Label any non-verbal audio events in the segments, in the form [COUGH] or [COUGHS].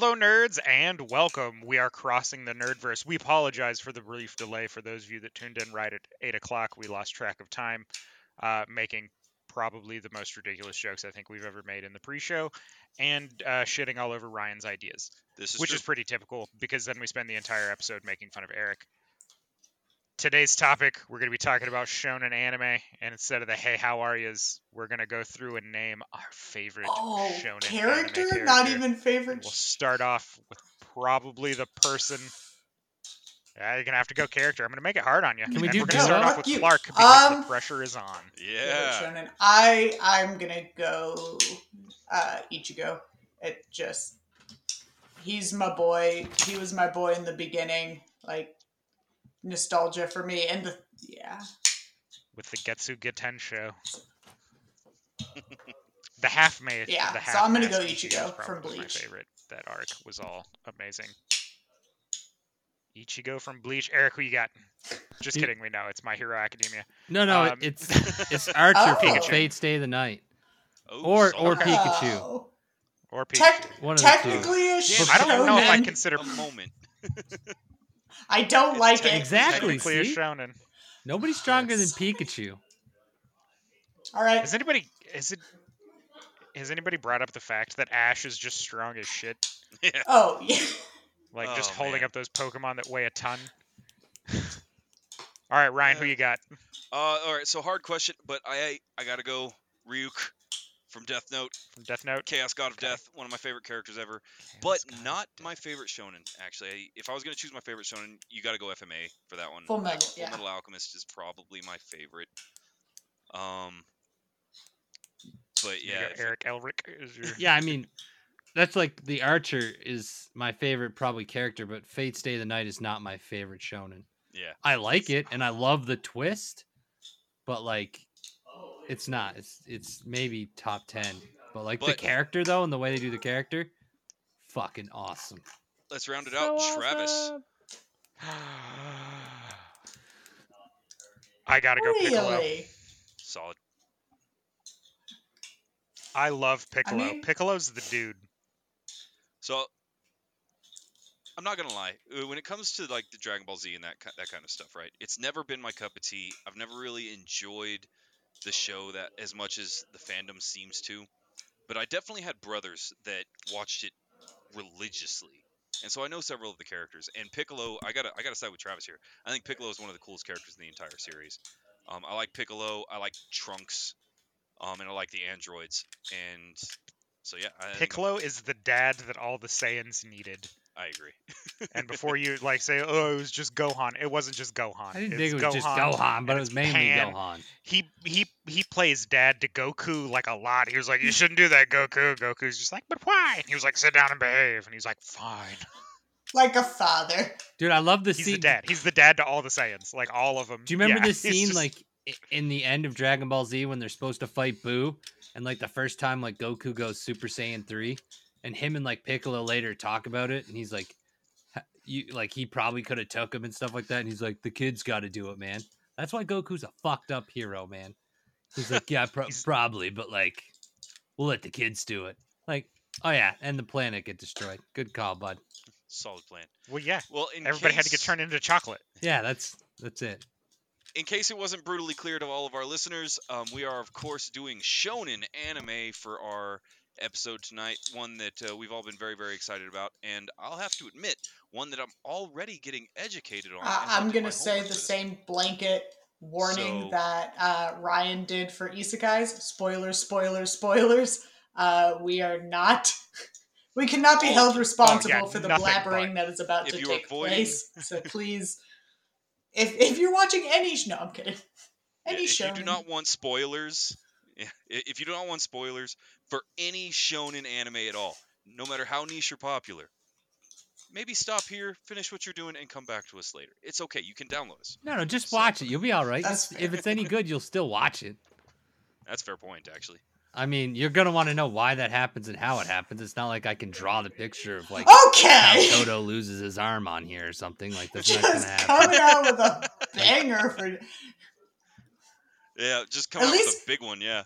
Hello, nerds, and welcome. We are crossing the nerdverse. We apologize for the brief delay. For those of you that tuned in right at eight o'clock, we lost track of time, uh, making probably the most ridiculous jokes I think we've ever made in the pre-show, and uh, shitting all over Ryan's ideas, This is which true. is pretty typical because then we spend the entire episode making fun of Eric. Today's topic, we're going to be talking about shonen anime, and instead of the "Hey, how are yous," we're going to go through and name our favorite Oh, shonen character? anime Not even favorite. We'll start off with probably the person. Yeah, you're gonna have to go character. I'm gonna make it hard on you. Can we and do we're gonna duo? start off with you. Clark because Um, the pressure is on. yeah. Shonen. I I'm gonna go uh, Ichigo. It just he's my boy. He was my boy in the beginning. Like nostalgia for me, and the yeah. with the Getsuga Tensho. the half made. Yeah, the so I'm gonna go mask Ichigo is from Bleach. My favorite. That arc was all amazing. Ichigo from Bleach. Eric, who you got? Just You- kidding. We know it's My Hero Academia. No, no, Um, it's [LAUGHS] it's Archer Oh. Pikachu. Fate Stay the Night. Oh, Or- solid. or Pikachu. Oh. or Pikachu. Tec- One of the two. technically a Damn, I don't know if I shonen. consider a moment. [LAUGHS] I don't like it. Exactly. technically a see? shonen. Nobody's stronger than Yes. Pikachu. All right. Has anybody is it has anybody brought up the fact that Ash is just strong as shit? [LAUGHS] yeah. Oh yeah. Like just Oh, holding man. up those Pokemon that weigh a ton. All right, Ryan, who Yeah. you got? Uh, all right. So hard question, but I I gotta go Ryuk from Death Note, From Death Note. Chaos God of Okay. Death, one of my favorite characters ever. But not my favorite shonen. Actually, I, if I was gonna choose my favorite shonen, you gotta go FMA for that one. Full Like, Metal, Full. Metal Alchemist is probably my favorite. Um. But yeah, got if- Eric Elric is your Yeah, I mean, [LAUGHS] that's like the Archer is my favorite probably character, but Fate Stay the Night is not my favorite shonen. yeah. I like it and I love the twist, but like, it's not. It's it's maybe top ten. But like the character though, and the way they do the character, fucking awesome. Let's round it So out. Travis. [SIGHS] I gotta go Piccolo. Really? Solid. I love Piccolo. mean- Piccolo's the dude. So I'm not gonna lie. uh, When it comes to like the Dragon Ball Z and that that kind of stuff, right? It's never been my cup of tea. I've never really enjoyed the show that as much as the fandom seems to. But I definitely had brothers that watched it religiously. And so I know several of the characters. And Piccolo, I gotta I gotta side with Travis here. I think Piccolo is one of the coolest characters in the entire series. Um, I like Piccolo. I like Trunks. Um, and I like the androids. And so yeah, I, Piccolo is the dad that all the Saiyans needed. I agree. And [LAUGHS] before you like say, "Oh, it was just Gohan," it wasn't just Gohan. I didn't It's think it was just Gohan, but it was mainly Pan. Gohan. He he he plays dad to Goku like a lot. He was like, "You shouldn't do that, Goku." Goku's just like, "But why?" And he was like, "Sit down and behave." And he's like, "Fine." [LAUGHS] Like a father. Dude, I love the He's scene. the dad. He's the dad to all the Saiyans, like all of them. Do you remember yeah, this [LAUGHS] scene just- like in the end of Dragon Ball Z when they're supposed to fight Boo and like the first time like Goku goes Super Saiyan 3 and him and like Piccolo later talk about it and he's like you like he probably could have took him and stuff like that and he's like the kid's got to do it, man. That's why Goku's a fucked up hero, man. He's like, yeah, pro- [LAUGHS] He's- probably, but like we'll let the kids do it. Like, oh yeah, and the planet get destroyed. Good call, bud. Solid plan. Well, yeah. Well, in Everybody had to get turned into chocolate. Yeah, that's that's it. In case it wasn't brutally clear to all of our listeners, um, we are of course doing shonen anime for our episode tonight. One that uh, we've all been very, very excited about, and I'll have to admit, one that I'm already getting educated on. Uh, I'm have to do my gonna say the same blanket warning So- that uh, Ryan did for Isekais. Spoilers, spoilers, spoilers. Uh, we are not. [LAUGHS] We cannot be Oh, held responsible yeah, for the blabbering that is about to take avoiding- place. So [LAUGHS] please, if if you're watching any, no, I'm kidding. Yeah, Any if show. you do not want spoilers, yeah, if you do not want spoilers for any shonen anime at all, no matter how niche or popular, maybe stop here, finish what you're doing, and come back to us later. It's okay. You can download us. No, no, just So- watch it. You'll be all right. That's If it's any good, you'll still watch it. That's a fair point, actually. I mean, you're gonna want to know why that happens and how it happens. It's not like I can draw the picture of like how Okay. Toto loses his arm on here or something. Like that's not gonna Just happen. coming out with a [LAUGHS] banger for Yeah, just come At out with a big one. Yeah.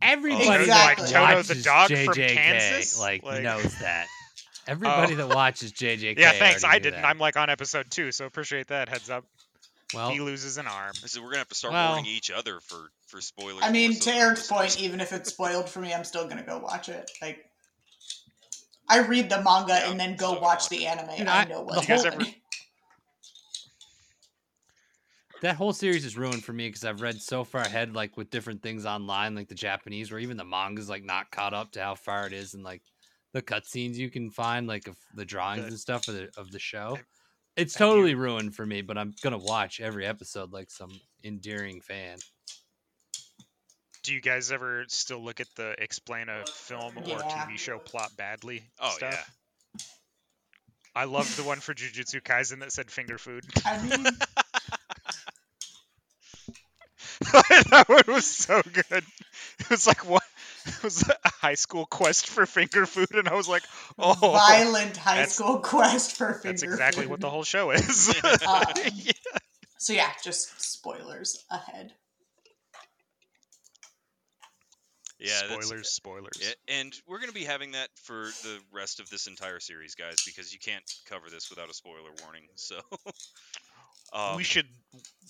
Everybody Exactly. that Like Toto the watches dog from JJK Kansas? like, Like- knows [LAUGHS] that. Oh. Everybody that watches JJK. yeah, thanks. I didn't. that. I'm like on episode two, so appreciate that heads up. well. he loses an arm. So we're gonna have to start Well- warning each other for for spoilers. I mean, more to Eric's point, even if it's spoiled for me, I'm still gonna go watch it. Like, I read the manga Yeah, and then go gonna watch watch the anime. Dude, I I- know the what's You happening. That whole series is ruined for me because I've read so far ahead, like with different things online, like the Japanese, where even the manga's like not caught up to how far it is, and like the cutscenes you can find, like of the drawings The- and stuff of the of the show. Have- It's have you- totally ruined for me, but I'm gonna watch every episode like some endearing fan. Do you guys ever still look at the explain a film or Yeah. TV show plot badly Oh stuff? yeah. I loved the one for Jujutsu Kaisen that said finger food. I mean, [LAUGHS] [LAUGHS] that one was so good. It was like what? It was a high school quest for finger food, and I was like, oh, violent high that's- school quest for finger food. that's exactly food. what the whole show is. [LAUGHS] Um, [LAUGHS] Yeah. So yeah, just spoilers ahead. Yeah. spoilers, spoilers. Yeah, and we're gonna be having that for the rest of this entire series, guys, because you can't cover this without a spoiler warning. So, um, we should,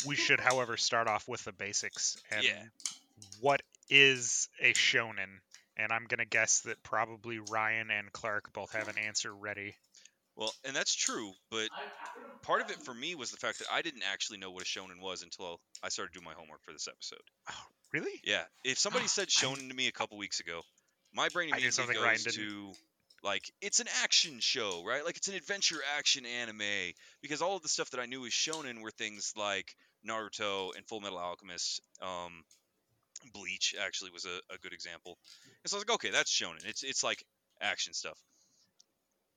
we should, however, start off with the basics. And Yeah. What is a shonen? And I'm gonna guess that probably Ryan and Clark both have an answer ready. well, and that's true, but part of it for me was the fact that I didn't actually know what a shonen was until I started doing my homework for this episode. Oh, Really? Yeah, if somebody [GASPS] said shonen to me a couple weeks ago, my brain immediately goes to like it's an action show, right? Like it's an adventure action anime because all of the stuff that I knew was shonen were things like Naruto and Full Metal Alchemist. Um, Bleach actually was a, a good example. And so I was like, okay, that's shonen. It's it's like action stuff.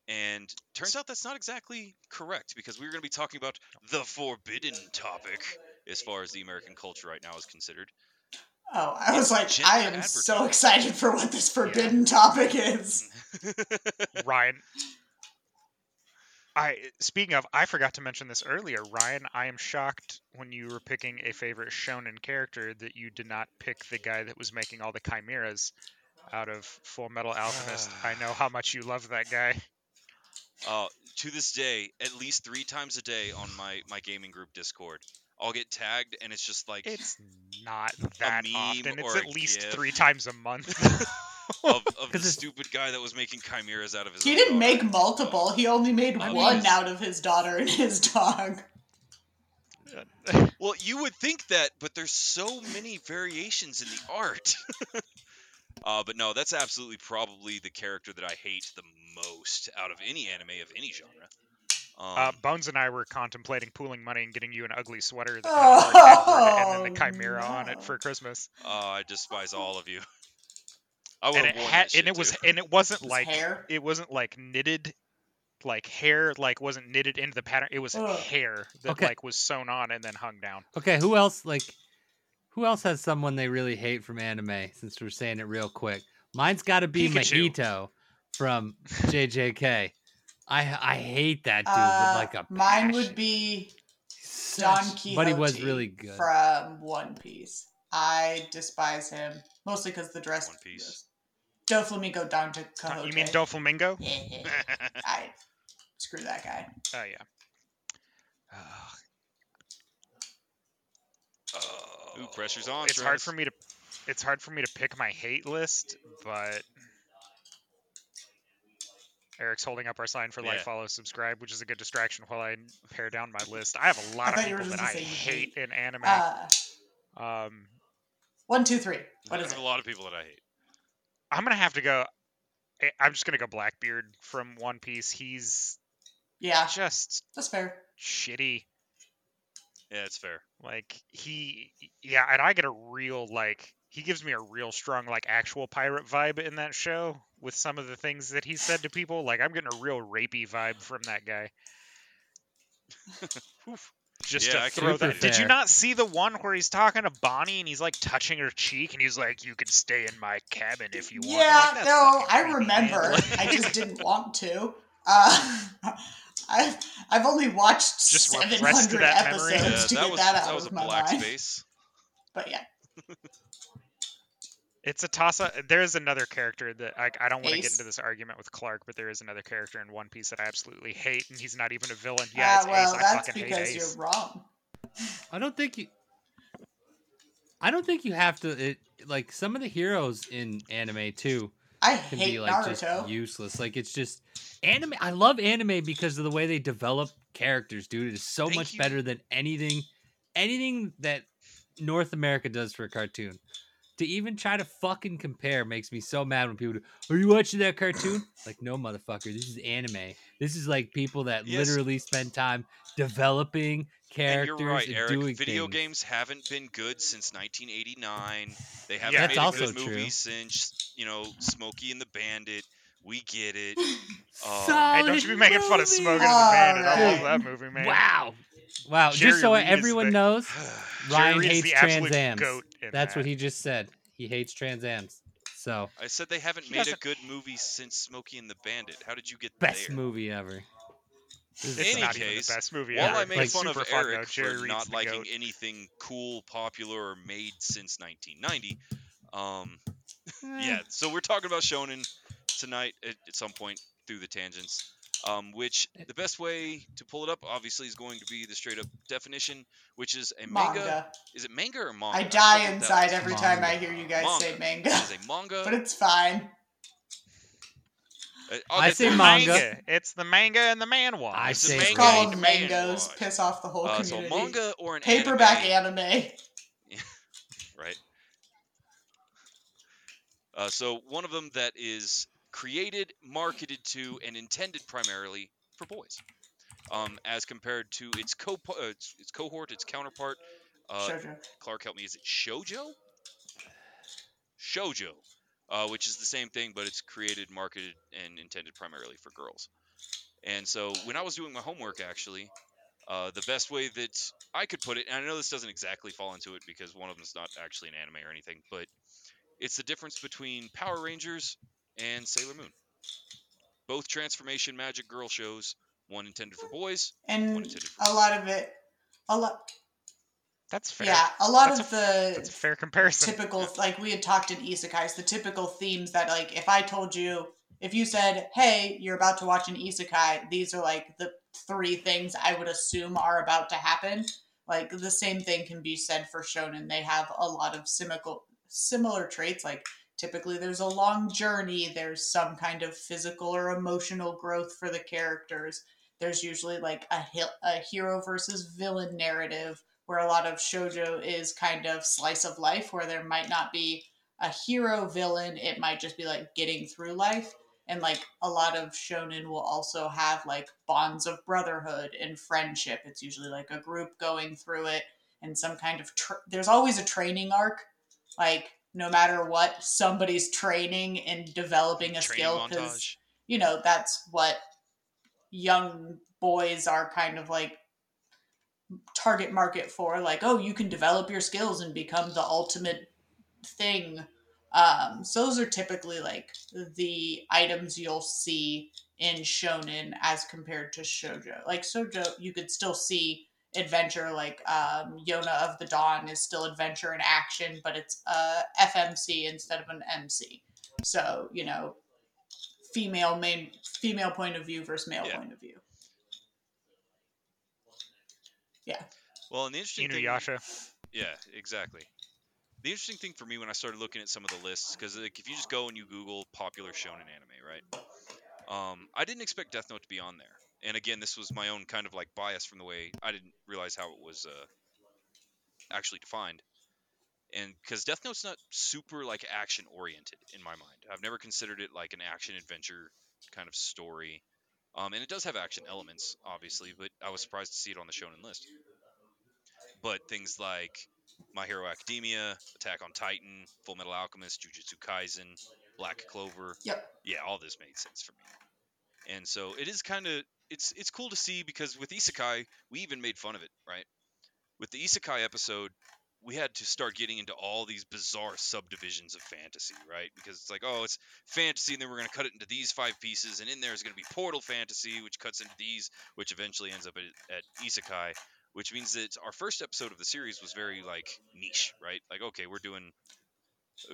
And turns out that's not exactly correct because we're going to be talking about the forbidden topic as far as the American culture right now is considered. Oh, I was like, I am so excited for what this forbidden topic is. [LAUGHS] Ryan. I speaking of, I forgot to mention this earlier. Ryan, I am shocked when you were picking a favorite shonen character that you did not pick the guy that was making all the chimeras out of Full Metal Alchemist. [SIGHS] I know how much you love that guy. Uh, to this day, at least three times a day on my, my gaming group Discord, I'll get tagged, and it's just like It's not that meme often. It's or at a least gif. three times a month. [LAUGHS] [LAUGHS] of, of the 'Cause it's- stupid guy that was making chimeras out of his. He own didn't daughter. make multiple. He only made I one mean- out of his daughter and his dog. [LAUGHS] Well, you would think that, but there's so many variations in the art. uh, but no, that's absolutely probably the character that I hate the most out of any anime of any genre. Um, Uh, Bones and I were contemplating pooling money and getting you an ugly sweater that had like Edward and then the Oh, chimera on it for Christmas. oh, I despise all of you. I And it have had, and it was, too. and it wasn't like hair. it wasn't like knitted like hair like wasn't knitted into the pattern it was Ugh. hair that Okay. like was sewn on and then hung down Okay, who else like who else has someone they really hate from anime since we're saying it real quick? Mine's got to be Pikachu. Mahito from JJK. I I hate that dude Uh, with like a mine passion. would be Such- Don Quixote. but he was really good. from One Piece. I despise him mostly because the dress. One Piece. Doflamingo Don to Quixote. you mean Doflamingo? [LAUGHS] I screw that guy. oh yeah Ugh, Ooh, pressure's on. it's hard for me to it's hard for me to pick my hate list but Eric's holding up our sign for like, Yeah. follow, subscribe, which is a good distraction while I pare down my list. I have a lot I of thought you were people that I gonna say you hate in anime. Uh, um, one, two, three. What is There's it? a lot of people that I hate. I'm gonna have to go. I- I'm just gonna go Blackbeard from One Piece. He's Yeah, just that's fair. shitty. Yeah, it's fair. Like he, yeah, and I get a real like he gives me a real strong like actual pirate vibe in that show with some of the things that he said to people. Like I'm getting a real rapey vibe from that guy. [LAUGHS] Just Yeah, to throw Super that. Did you not see the one where he's talking to Bonney and he's like touching her cheek and he's like, "You can stay in my cabin if you want." Yeah, like, no, I remember. [LAUGHS] I just didn't want to. Uh, [LAUGHS] I've I've only watched Just seven repressed hundred that memory? episodes Yeah, to that get was that out that was a of my black mind. space. But yeah, It's a toss up. There is another character that I, I don't want to get into this argument with Clark, but there is another character in One Piece that I absolutely hate, and he's not even a villain. Yeah, Ah, it's well, Ace. I that's fucking hate because Ace. you're wrong. I don't think you. I don't think you have to. It, like some of the heroes in anime too I can hate be like Naruto. just useless. Like it's just anime. I love anime because of the way they develop characters, dude. It is so Thank much you. better than anything, anything that North America does for a cartoon. To even try to fucking compare makes me so mad when people do. Are you watching that cartoon? [COUGHS] like, no, motherfucker. This is anime. This is like people that Yes. literally spend time developing And characters you're right, and Eric. doing Video things. games haven't been good since 1989. They haven't Yeah, made That's a also good movie true. since you know Smokey and the Bandit. We get it. [GASPS] Um, Hey, don't you be making fun of Solid Smoking and the Bandit. I love that movie, man. Wow. Wow. Jerry just so Reed everyone the- knows, [SIGHS] Ryan Reed's hates the Trans Ams. goat in That's what he just said. He hates Trans Ams. So, I said they haven't made a good movie since Smokey and the Bandit. How did you get best there? movie ever. This is It's any not even case, the best movie While ever. I It's, make like, fun of super fun. Eric Jerry for not liking goat. anything cool, popular, or made since 1990, um, Eh, yeah. So we're talking about Shonen tonight at, at some point through the tangents. Um, which the best way to pull it up, obviously, is going to be the straight up definition, which is a manga. Manga. Is it manga or manga? I die with that inside one. every time I hear you guys say Manga. manga. It is a manga. [LAUGHS] But it's fine. uh, I say so- manga. It's the manga and the manhwa. I It's a say manga Call and them man mangoes. Piss off the whole Uh, so community. manga or an Paperback anime, anime. [LAUGHS] right? Uh, so one of them that is created, marketed to, and intended primarily for boys, um, as compared to its co uh, its, its cohort, its counterpart. Uh. Clark, help me. Is it shojo? Shojo, uh, which is the same thing, but it's created, marketed, and intended primarily for girls. And so when I was doing my homework, actually, uh, the best way that I could put it, and I know this doesn't exactly fall into it because one of them is not actually an anime or anything, but it's the difference between Power Rangers and Sailor Moon. Both transformation magic girl shows, one intended for boys, one And intended for a lot of it, a lot, That's fair. yeah, a lot That's of That's a the fair comparison. typical, like we had talked in isekais, the typical themes that, like, if I told you, if you said, "Hey, you're about to watch an isekai," these are like the three things I would assume are about to happen. Like the same thing can be said for shonen. They have a lot of similar similar traits. Like typically, there's a long journey. There's some kind of physical or emotional growth for the characters. There's usually like a a hero versus villain narrative, where a lot of shojo is kind of slice of life, where there might not be a hero villain. It might just be like getting through life. And like a lot of shonen will also have like bonds of brotherhood and friendship. It's usually like a group going through it and some kind of tr- there's always a training arc. Like no matter what, somebody's training and developing a training skill because you know that's what young boys are kind of like target market for like oh you can develop your skills and become the ultimate thing. Um, so those are typically like the items you'll see in shonen as compared to shojo like shojo you could still see adventure like um, yona of the dawn is still adventure and action but it's a fmc instead of an mc so you know female main female point of view versus male Yeah. point of view Yeah. Well, and the interesting thing, Inuyasha. yeah, exactly. The interesting thing for me when I started looking at some of the lists, because like if you just go and you Google popular shonen anime, right? Um, I didn't expect Death Note to be on there. And again, this was my own kind of like bias from the way I didn't realize how it was uh, actually defined. And because Death Note's not super like action oriented in my mind, I've never considered it like an action adventure kind of story. Um, and it does have action elements, obviously, but I was surprised to see it on the shonen list. But things like My Hero Academia, Attack on Titan, Full Metal Alchemist, Jujutsu Kaisen, Black Clover, yep yeah, all this made sense for me. And so it is kind of it's it's cool to see because with Isekai, we even made fun of it, right? With the Isekai episode, we had to start getting into all these bizarre subdivisions of fantasy, right? Because it's like, oh, it's fantasy, and then we're going to cut it into these five pieces, and in there is going to be portal fantasy, which cuts into these, which eventually ends up at, at Isekai, which means that our first episode of the series was very like niche, right? Like, okay, we're doing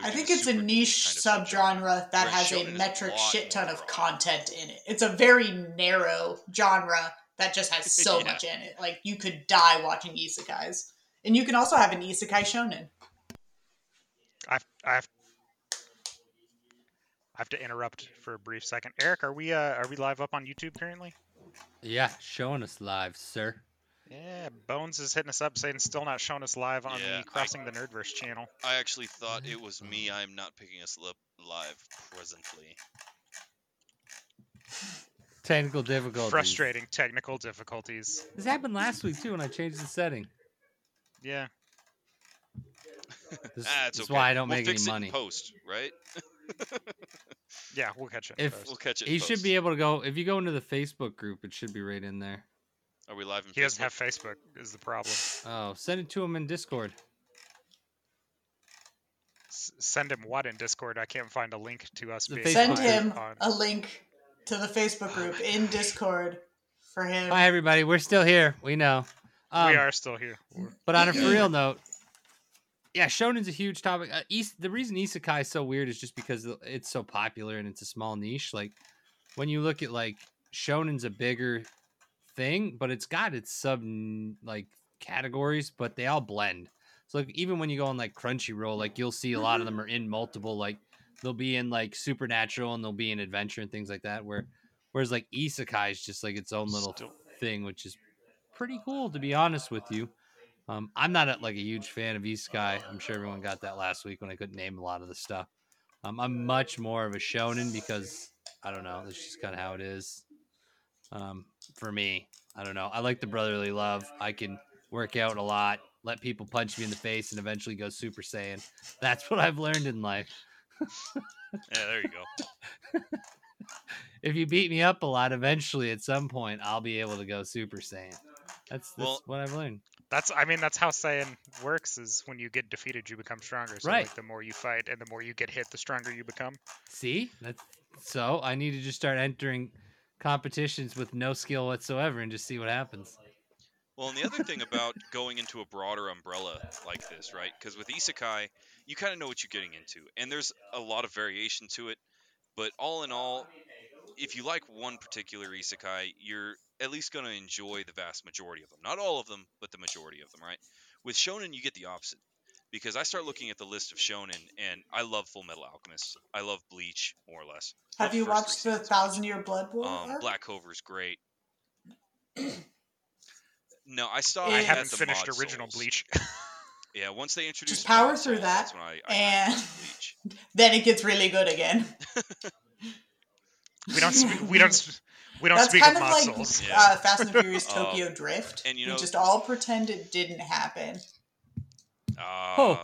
I think it's a niche kind of subgenre. subgenre that has a is a metric shit ton of content in it. It's a very narrow genre that just has [LAUGHS] so Yeah. much in it. Like you could die watching isekais, and you can also have an isekai shonen. I I have, I have to interrupt for a brief second. Eric, are we uh are we live up on YouTube currently? Yeah, showing us live, sir. Yeah, Bones is hitting us up saying still not showing us live on Yeah, the Crossing the Nerdverse channel. I actually thought it was me. I am not picking us up live presently. Technical difficulties. Frustrating technical difficulties. This happened last week too when I changed the setting. Yeah. This, [LAUGHS] ah, it's this is okay. why I don't we'll make fix any it money. in post, right? [LAUGHS] Yeah, we'll catch it. in If- post. We'll catch it. in You should be able to go if you go into the Facebook group. It should be right in there. Are we live in He doesn't have Facebook is the problem. Oh, send it to him in Discord. S- send him what in Discord? I can't find a link to us The being Facebook Send him on- a link to the Facebook group in Discord for him. Hi everybody, we're still here. We know. Um, we are still here. But on a for real [CLEARS THROAT] note, yeah, shonen's a huge topic. Uh, is- the reason isekai is so weird is just because it's so popular and it's a small niche. Like when you look at like shonen's a bigger thing, but it's got its sub like categories, but they all blend. So like even when you go on like Crunchyroll, like you'll see a lot of them are in multiple like they'll be in like supernatural and they'll be in adventure and things like that. Where whereas like isekai is just like its own little Still- thing, which is pretty cool to be honest with you. Um, I'm not a, like a huge fan of Isekai. I'm sure everyone got that last week when I couldn't name a lot of the stuff. Um, I'm much more of a shonen because I don't know. That's just kind of how it is. Um, for me, I don't know. I like the brotherly love. I can work out a lot, let people punch me in the face, and eventually go Super Saiyan. [LAUGHS] That's what I've learned in life. Yeah, there you go. If you beat me up a lot, eventually at some point I'll be able to go Super Saiyan. That's, that's Well- what I've learned. That's I mean that's how Saiyan works is when you get defeated you become stronger. So Right. like the more you fight and the more you get hit, the stronger you become. See, that's so I need to just start entering competitions with no skill whatsoever and just see what happens. Well, and the other thing about going into a broader umbrella like this, right? Because with isekai, you kind of know what you're getting into, and there's a lot of variation to it. But all in all, if you like one particular isekai, you're at least going to enjoy the vast majority of them. Not all of them, but the majority of them, right? With shonen, you get the opposite. Because I start looking at the list of shonen, and I love Full Metal Alchemist. I love Bleach, more or less. Have you watched the seasons of Bleach. Thousand Year Blood War? Um, arc? Black Clover's great. [CLEARS THROAT] no, I saw. I I haven't the finished original souls. Bleach. [LAUGHS] [LAUGHS] Yeah, once they introduced power mod through souls, that, that's when I, I and- Bleach. [LAUGHS] Then it gets really good again. we don't sp- we don't sp- we don't That's speak kind of of like. Yeah. uh, Fast and the Furious Um, Tokyo Drift. and you we just all pretend it didn't happen. Uh,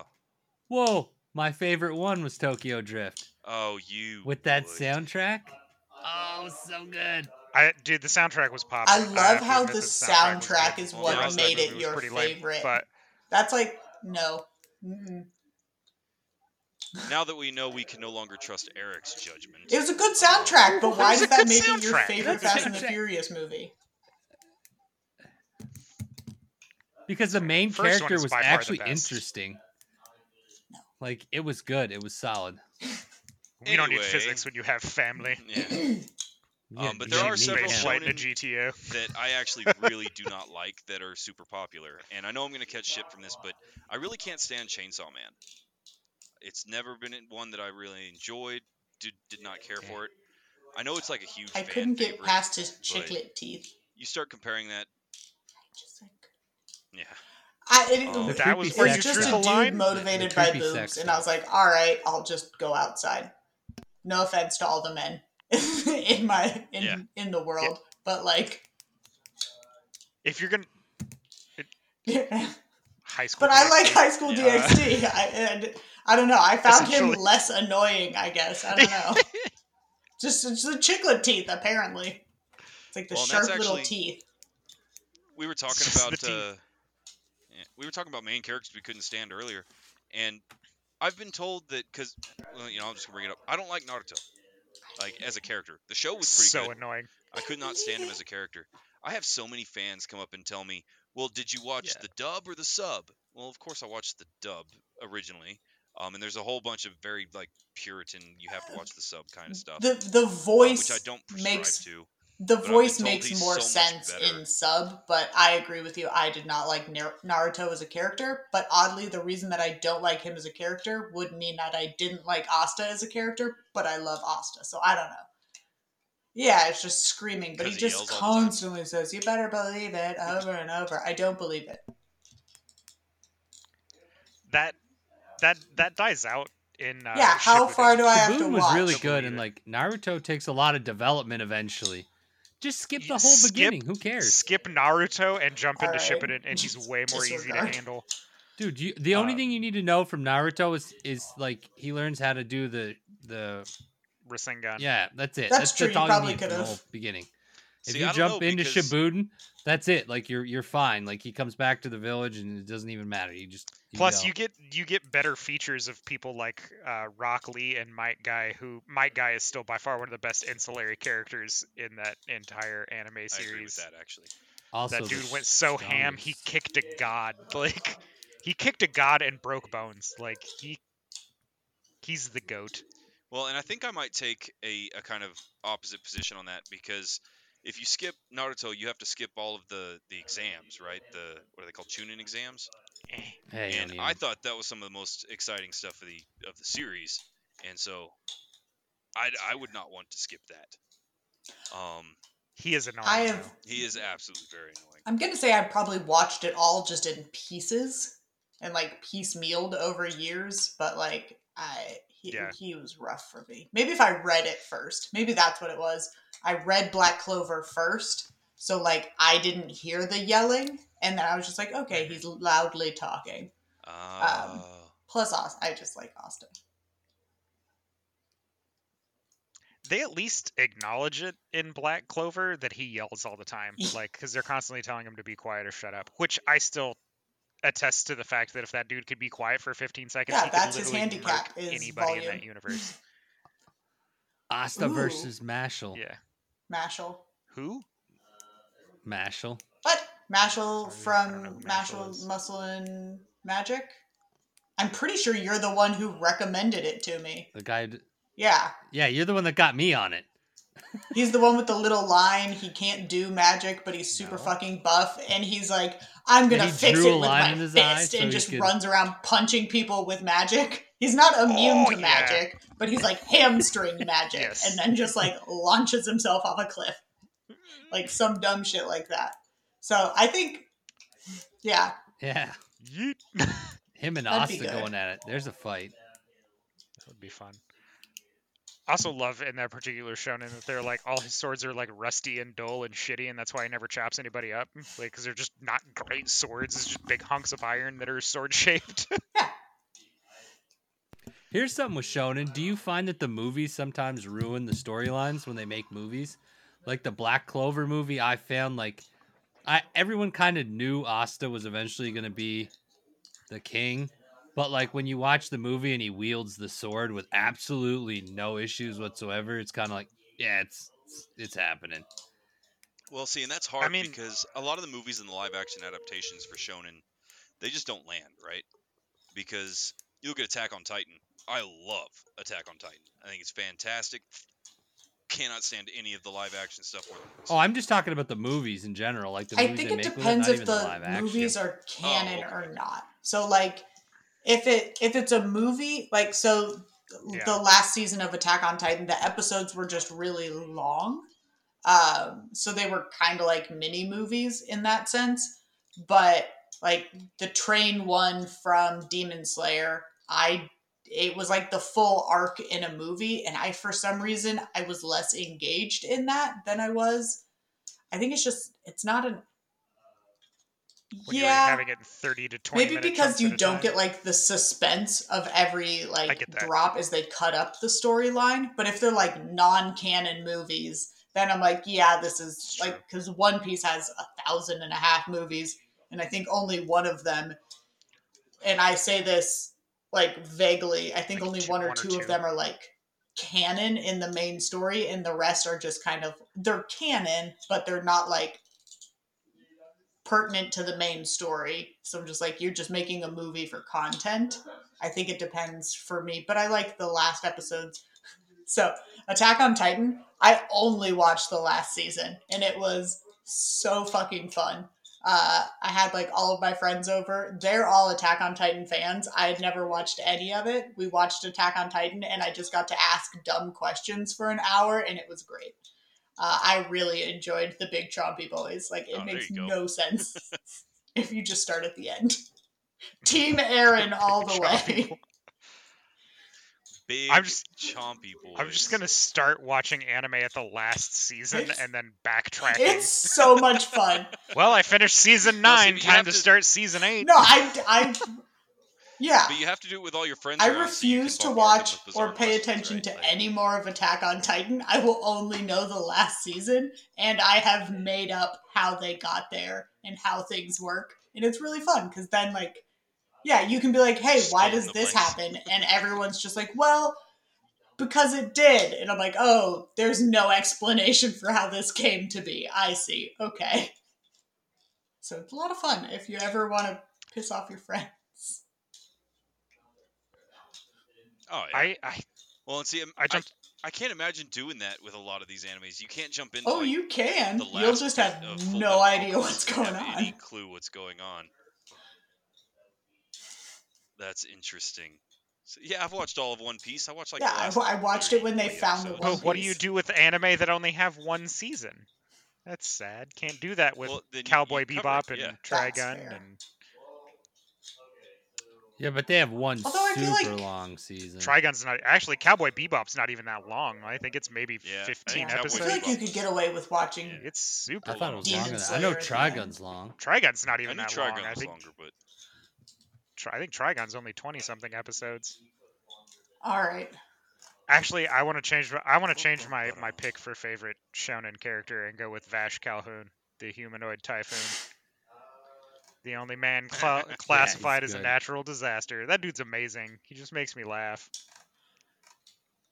Whoa, my favorite one was Tokyo Drift oh, you with that would. soundtrack. Oh, so good. I dude, the soundtrack was popping. I love to how admit the that soundtrack is what The rest of that made it your pretty lame, favorite. but That's like no. Mm-mm. Now that we know we can no longer trust Eric's judgment. It was a good soundtrack, but why It was does that good make it your favorite Fast and the. Furious movie? Because the main First character was by far the actually interesting. Like it was good. It was solid. [LAUGHS] you don't need Anyway. physics when you have family. [LAUGHS] yeah, Yeah, Um, but there don't are need several him. flight in a shonen- GTO. that I actually [LAUGHS] really do not like that are super popular. And I know I'm going to catch shit from this, but I really can't stand Chainsaw Man. It's never been one that I really enjoyed. Did did not care Yeah. for it. I know it's like a huge. I fan couldn't get favorite. past his chiclet teeth. You start comparing that. Just like Yeah. I, it, Oh. it's That was where you just drew a the dude line? motivated The by boobs, sex and I was like, all right, I'll just go outside. No offense to all the men [LAUGHS] in my in Yeah. in the world, but like, If you're gonna but [LAUGHS] high school, But I like High School Yeah. DxD. I, and I don't know. I found him less annoying. I guess I don't know. [LAUGHS] just it's the chiclet teeth, apparently. It's like the Well, sharp that's little teeth. we were talking Just the about teeth. uh, yeah, we were talking about main characters we couldn't stand earlier, and I've been told that because well, you know I'm just gonna bring it up. I don't like Naruto, like as a character. The show was pretty so good. annoying. I could not stand him as a character. I have so many fans come up and tell me, "Well, did you watch Yeah. the dub or the sub?" Well, of course I watched the dub originally. Um, and there's a whole bunch of very like Puritan, you have to watch the sub kind of stuff, The the uh, voice which I don't prescribe makes to. The But voice makes more so sense in sub, but I agree with you. I did not like Naruto as a character, but oddly, the reason that I don't like him as a character would mean that I didn't like Asta as a character, but I love Asta, so I don't know. Yeah, it's just screaming, but he 'Cause he just yells all the time. constantly says, "You better believe it," over and over. I don't believe it. That that that dies out in. Uh, yeah, how Shippuden. far do I have to Shippuden was really good, and like Naruto takes a lot of development eventually. Just skip the whole skip- beginning. Who cares, Skip Naruto and jump into Alright. Shippuden, and he's [LAUGHS] way more easy to handle. dude? You, the only Uh, thing you need to know from Naruto is is like he learns how to do the the Rasengan. yeah. That's it. That's That's, true, that's all probably you need from the could've. whole beginning. If you jump know, into because- Shippuden, that's it. Like you're you're fine. Like he comes back to the village, and it doesn't even matter. You just you Plus, go. you get you get better features of people like uh, Rock Lee and Might Guy, who Might Guy is still by far one of the best ancillary characters in that entire anime I agree with series. that actually. also that dude went so ham, he kicked a god. [LAUGHS] Like he kicked a god and broke bones. Like he he's the goat. Well, and I think I might take a, a kind of opposite position on that because if you skip Naruto, you have to skip all of the, the exams, right? The what are they called, Chunin exams? Hey, and need I thought that was some of the most exciting stuff of the of the series, and so I I would not want to skip that. Um, He is annoying. I though. have he is absolutely very annoying. I'm gonna say I probably watched it all just in pieces and like piecemealed over years, but like I he, Yeah. he was rough for me. Maybe if I read it first, maybe that's what it was. I read Black Clover first, so like I didn't hear the yelling, and then I was just like, okay, he's loudly talking. Uh, Plus, Aus- I just like Austin. they at least acknowledge it in Black Clover that he yells all the time, [LAUGHS] like because they're constantly telling him to be quiet or shut up. Which I still attest to the fact that if that dude could be quiet for 15 seconds, Yeah, he could that's his literally handicap, is anybody in that universe. Asta Ooh. versus Mashle. Yeah. Mashle. Who? Mashle. What? Mashle from don't know who Mashle Mashle. Muscle and Magic? I'm pretty sure you're the one who recommended it to me. The guy. d- Yeah. Yeah, you're the one that got me on it. He's the one with the little line. He can't do magic, but he's super No. fucking buff. And he's like, I'm going to fix it with my fist eye so and just could- runs around punching people with magic. He's not immune Oh, to yeah. magic, but he's like hamstring [LAUGHS] magic Yes. and then just like launches himself off a cliff. Like some dumb shit like that. So I think, yeah, Yeah, [LAUGHS] him and That'd Asta going at it. There's a fight. That would be fun. Also love in that particular shonen that they're like all his swords are like rusty and dull and shitty, and that's why he never chops anybody up. Like, because they're just not great swords. It's just big hunks of iron that are sword shaped. [LAUGHS] Here's something with Shonen. Do you find that the movies sometimes ruin the storylines when they make movies? Like the Black Clover movie, I found like I everyone kind of knew Asta was eventually going to be the king, but like when you watch the movie and he wields the sword with absolutely no issues whatsoever, it's kind of like yeah, it's it's, it's happening. well, see, and that's hard mean- because a lot of the movies and the live action adaptations for Shonen, they just don't land right. Because you look at Attack on Titan. I love Attack on Titan. I think it's fantastic. Cannot stand any of the live action stuff or the movies. Oh, I'm just talking about the movies in general, like the I movies think they it make with depends not if even the, live action. movies are canon oh, okay. or not. So like if it if it's a movie like so Yeah. the last season of Attack on Titan the episodes were just really long. Um so they were kind of like mini movies in that sense, but like the train one from Demon Slayer, I it was like the full arc in a movie and I for some reason I was less engaged in that than I was I think it's just it's not an when you're yeah having it in 30 to 20 maybe because you don't time. get like the suspense of every like drop as they cut up the storyline but if they're like non-canon movies then i'm like yeah this is It's like because one piece has a thousand and a half movies and i think only one of them and i say this like vaguely i think Like only two- one or one or two two. of them are like canon in the main story and the rest are just kind of they're canon but they're not like pertinent to the main story. So I'm just like, you're just making a movie for content. I think it depends for me, but I like the last episodes. So Attack on Titan, I only watched the last season, and it was so fucking fun. Uh, I had like all of my friends over. They're all Attack on Titan fans. I had never watched any of it. We watched Attack on Titan, and I just got to ask dumb questions for an hour, and it was great. Uh, I really enjoyed the Big Chompy Boys. Like, it Oh, makes no sense [LAUGHS] if you just start at the end. [LAUGHS] Team Eren [LAUGHS] all the Chompy way. Big I'm just- chompy boys. I'm just gonna start watching anime at the last season It's- and then backtrack. It's so much fun. Well, I finished season Well, see, nine. but you Time to to- start season eight. No, I, I, yeah. But you have to do it with all your friends. I around so refuse to watch or pay attention right? to Like, any more of Attack on Titan. I will only know the last season, and I have made up how they got there and how things work. And it's really fun because then, like, yeah, you can be like, hey, why does this blanks. happen? And everyone's just like, well, because it did. And I'm like, oh, there's no explanation for how this came to be. I see. Okay. So it's a lot of fun if you ever want to piss off your friends. Oh yeah. I, I well, and see, I'm- I I, jumped- I can't imagine doing that with a lot of these animes. You can't jump in. Oh, like, you can. the You'll just have no idea what's going have on. Any clue what's going on? That's interesting. So, yeah, I've watched all of One Piece. I watched like. Yeah, I last I watched it when they 40 found the episodes. One But what do you do with anime that only have one season? That's sad. Can't do that with Well, then you- Cowboy you cover it, Bebop and yeah. That's Trigun fair. and Yeah, but they have one Although super like- long season. Trigun's not actually Cowboy Bebop's not even that long. I think it's maybe Yeah, I 15 think I Cowboy feel like you could get away with watching. Yeah. It's super I thought it long. was Demon longer than I know Slayer at. Trigun's long. Trigun's not even knew that Trigun long. I think longer, but Tri- I think Trigun's only 20 something episodes. All right. Actually, I want to change. I want to change my my pick for favorite shonen character and go with Vash Calhoun, the humanoid typhoon. The only man [LAUGHS] Yeah, classified he's as a natural disaster. That dude's amazing. He just makes me laugh.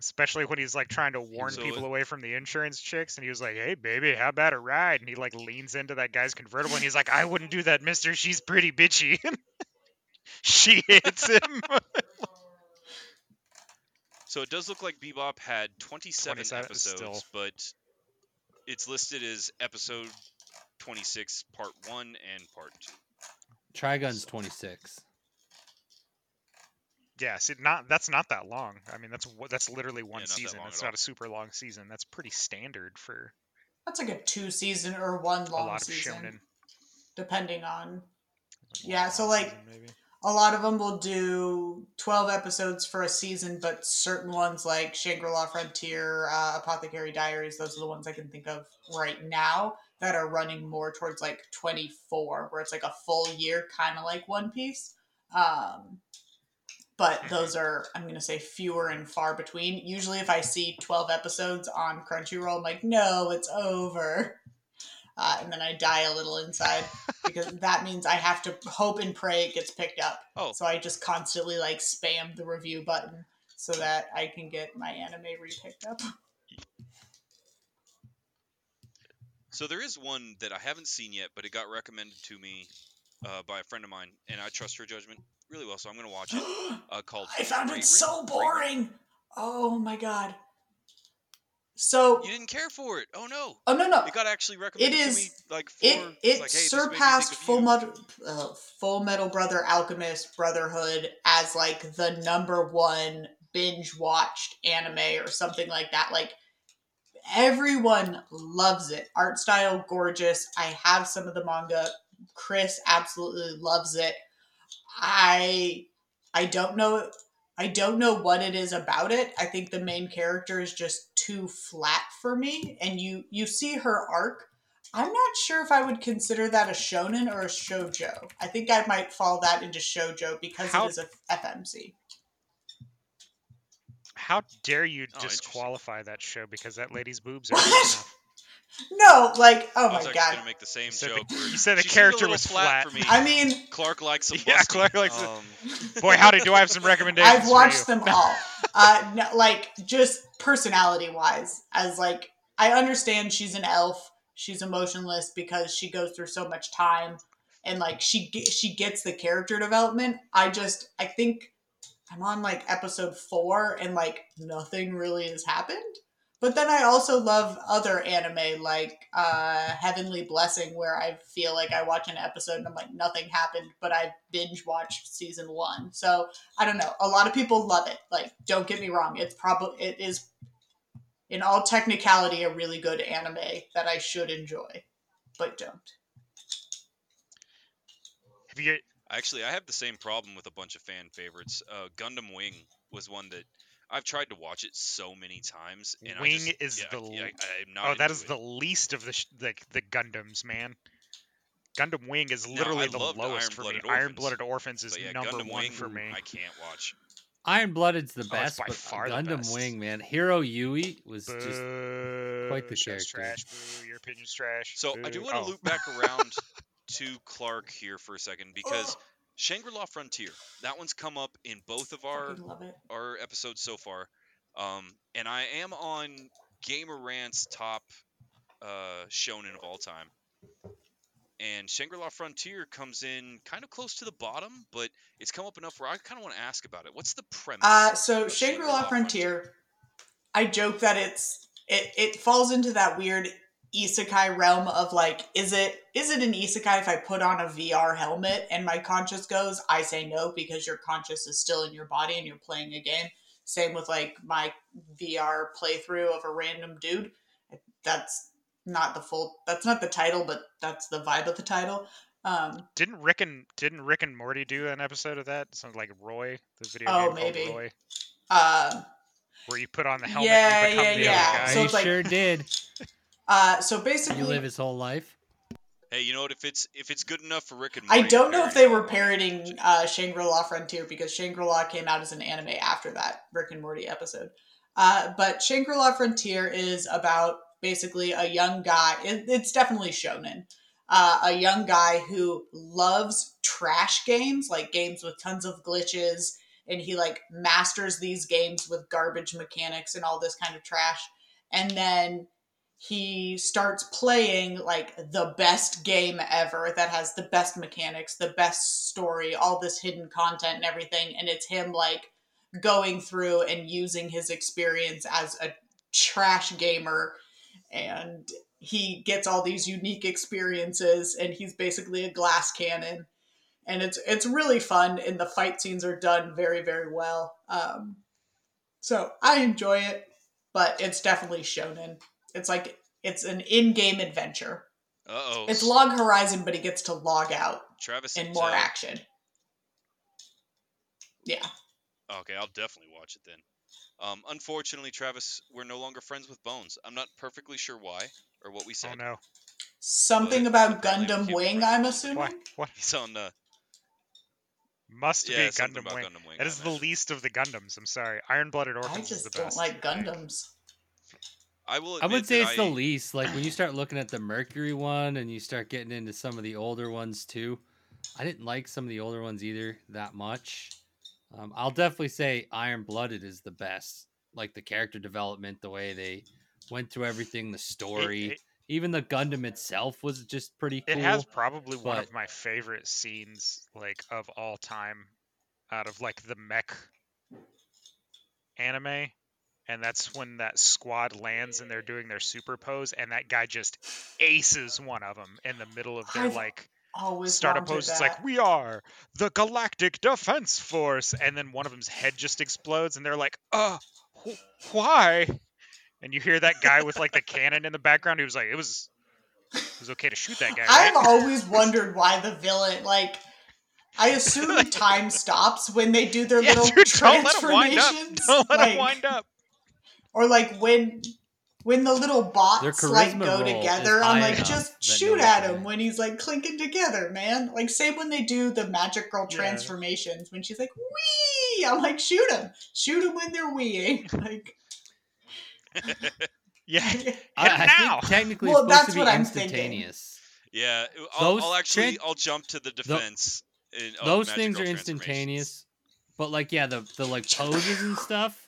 Especially when he's like trying to warn So people it- away from the insurance chicks, and he was like, "Hey, baby, how about a ride?" And he like leans into that guy's convertible, and he's like, "I wouldn't do that, Mister. She's pretty bitchy." [LAUGHS] she hits him. so it does look like Bebop had 27, 27 episodes, still. but it's listed as episode 26, part one and part two. Trigun's 26. Yeah, see, not that's not that long. I mean, that's that's literally one not that season. long That's not all. a super long season. That's pretty standard for That's like a two season or one a long lot of season, shonen. depending on. Yeah, so, like, maybe. A lot of them will do 12 episodes for a season, but certain ones like Shangri La Frontier, uh, Apothecary Diaries, those are the ones I can think of right now that are running more towards like 24, where it's like a full year, kind of like One Piece. Um, but those are, I'm going to say, fewer and far between. Usually, if I see 12 episodes on Crunchyroll, I'm like, no, it's over. Uh, and then I die a little inside [LAUGHS] because that means I have to hope and pray it gets picked up. Oh, So I just constantly like spam the review button so that I can get my anime repicked up. So there is one that I haven't seen yet, but it got recommended to me uh, by a friend of mine, and I trust her judgment really well, so I'm going to watch it. [GASPS] Uh, called I found Free it so Ring? boring. Oh my god. So You didn't care for it. Oh no! oh no no It got actually recommended is- to me like for it it like, hey, this made me think surpassed Full. Metal uh, Full Metal Brother Alchemist Brotherhood as like the number one binge watched anime or something like that. Like everyone loves it. Art style gorgeous. I have some of the manga. Chris absolutely loves it. I I don't know I don't know what it is about it. I think the main character is just too flat for me and you you see her arc. I'm not sure if I would consider that a shonen or a shojo. I think I might fall that into shojo because How- it is a FMC. How dare you Oh, disqualify that show because that lady's boobs are What? [LAUGHS] enough. No, like oh I my was actually god. gonna make the same You said joke. the- you said the she seemed a character was flat, flat. for me. I mean, Clark likes some Yeah, busting. Clark likes it. um, [LAUGHS] Boy, howdy, do I have some recommendations I've for watched you. them all. Uh, [LAUGHS] no, like just personality wise, as like I understand she's an elf. she's emotionless because she goes through so much time and like she she gets the character development. I just I think I'm on like episode 4 and like nothing really has happened. But then I also love other anime like uh, Heavenly Blessing, where I feel like I watch an episode and I'm like, nothing happened, but I binge watched season one. So I don't know. A lot of people love it. Like, don't get me wrong. It's probably, it is, in all technicality, a really good anime that I should enjoy, but don't. Have you? Actually, I have the same problem with a bunch of fan favorites. Uh, Gundam Wing was one that I've tried to watch it so many times, and I Wing just, is yeah, the yeah, l- I, am not. Oh, that is it. the least of the sh- the the Gundams, man. Gundam Wing is literally I the loved lowest for me. Iron-Blooded Iron Orphans, Blooded Orphans is yeah, number Gundam one Wing, for me. I can't watch. Iron Blooded's the Oh, best, by but far Gundam best. Wing, man, Heero Yuy was Boo, just quite the show's character. Trash. Boo, your opinion's trash. So I do want to Oh. loop back around [LAUGHS] to Clark here for a second because Shangri-La Frontier, that one's come up in both of our Fucking love it. our episodes so far, um, and I am on Gamer Rant's top uh, shonen of all time. And Shangri-La Frontier comes in kind of close to the bottom, but it's come up enough where I kind of want to ask about it. What's the premise? Uh, so of Shangri-La Frontier, I joke that it's it it falls into that weird isekai realm of like, is it is it an isekai if I put on a VR helmet and my conscious goes? I say no because your conscious is still in your body and you're playing a game. Same with like my VR playthrough of a random dude. That's not the full. That's not the title, but that's the vibe of the title. Um, Didn't Rick and didn't Rick and Morty do an episode of that? Something like Roy, the video Oh, game called maybe. Roy, uh, where you put on the helmet Yeah, and you become yeah, the yeah. other guy. So it's like- sure did. [LAUGHS] uh, so You basically, live his whole life. Hey, you know what? If it's if it's good enough for Rick and Morty, I don't know if they were I'll parodying uh, Shangri-La Frontier because Shangri-La came out as an anime after that Rick and Morty episode. Uh, but Shangri-La Frontier is about basically a young guy. It, it's definitely shonen. Uh, a young guy who loves trash games, like games with tons of glitches, and he like masters these games with garbage mechanics and all this kind of trash. And then he starts playing like the best game ever that has the best mechanics, the best story, all this hidden content and everything. And it's him like going through and using his experience as a trash gamer. And he gets all these unique experiences, and he's basically a glass cannon. And it's it's really fun, and the fight scenes are done very very well. Um, so I enjoy it, but it's definitely shonen. It's like it's an in-game adventure. Uh oh. It's Log Horizon, but he gets to log out Travis and and more action. Yeah. Okay, I'll definitely watch it then. Um, unfortunately, Travis, we're no longer friends with Bones. I'm not perfectly sure why or what we said. Oh no! Something But about apparently we Gundam can't Wing, friends I'm assuming. What? What? He's on uh, Must yeah, be something Gundam about Wing. Gundam Wing. That I is the imagine. least of the Gundams. I'm sorry. Iron Blooded I Orphans is the just don't best. like I think. Gundams. I will. I would say it's the least. Like when you [CLEARS THROAT] start looking at the Mercury one and you start getting into some of the older ones too. I didn't like some of the older ones either that much. Um, I'll definitely say Iron Blooded is the best. Like the character development, the way they went through everything, the story, it, even the Gundam itself was just pretty cool. it has probably one of my favorite scenes, like of all time, out of like the mech anime, and that's when that squad lands and they're doing their super pose, and that guy just aces one of them in the middle of their I've like Always startup pose. It's like we are the Galactic Defense Force, and then one of them's head just explodes, and they're like, "Uh, wh- why?" And you hear that guy with like the cannon in the background. He was like, "It was, it was okay to shoot that guy." I've always wondered why the villain, like, I assume time [LAUGHS] stops when they do their Yeah, little dude, don't let him wind up. transformations. Don't let like, him wind up. Or like when when the little bots like go together, I'm like, just shoot at him when he's like clinking together, man. Like same when they do the magic girl Yeah. transformations when she's like, wee! I'm like, shoot him. Shoot him when they're weeing. [LAUGHS] Like [LAUGHS] Yeah, [LAUGHS] hit I, him I now. think technically Well, it's supposed that's to what be I'm thinking. instantaneous. Yeah, I'll, Those I'll actually tran- I'll jump to the defense. in- of Those things are instantaneous, but like yeah, the the like poses and stuff,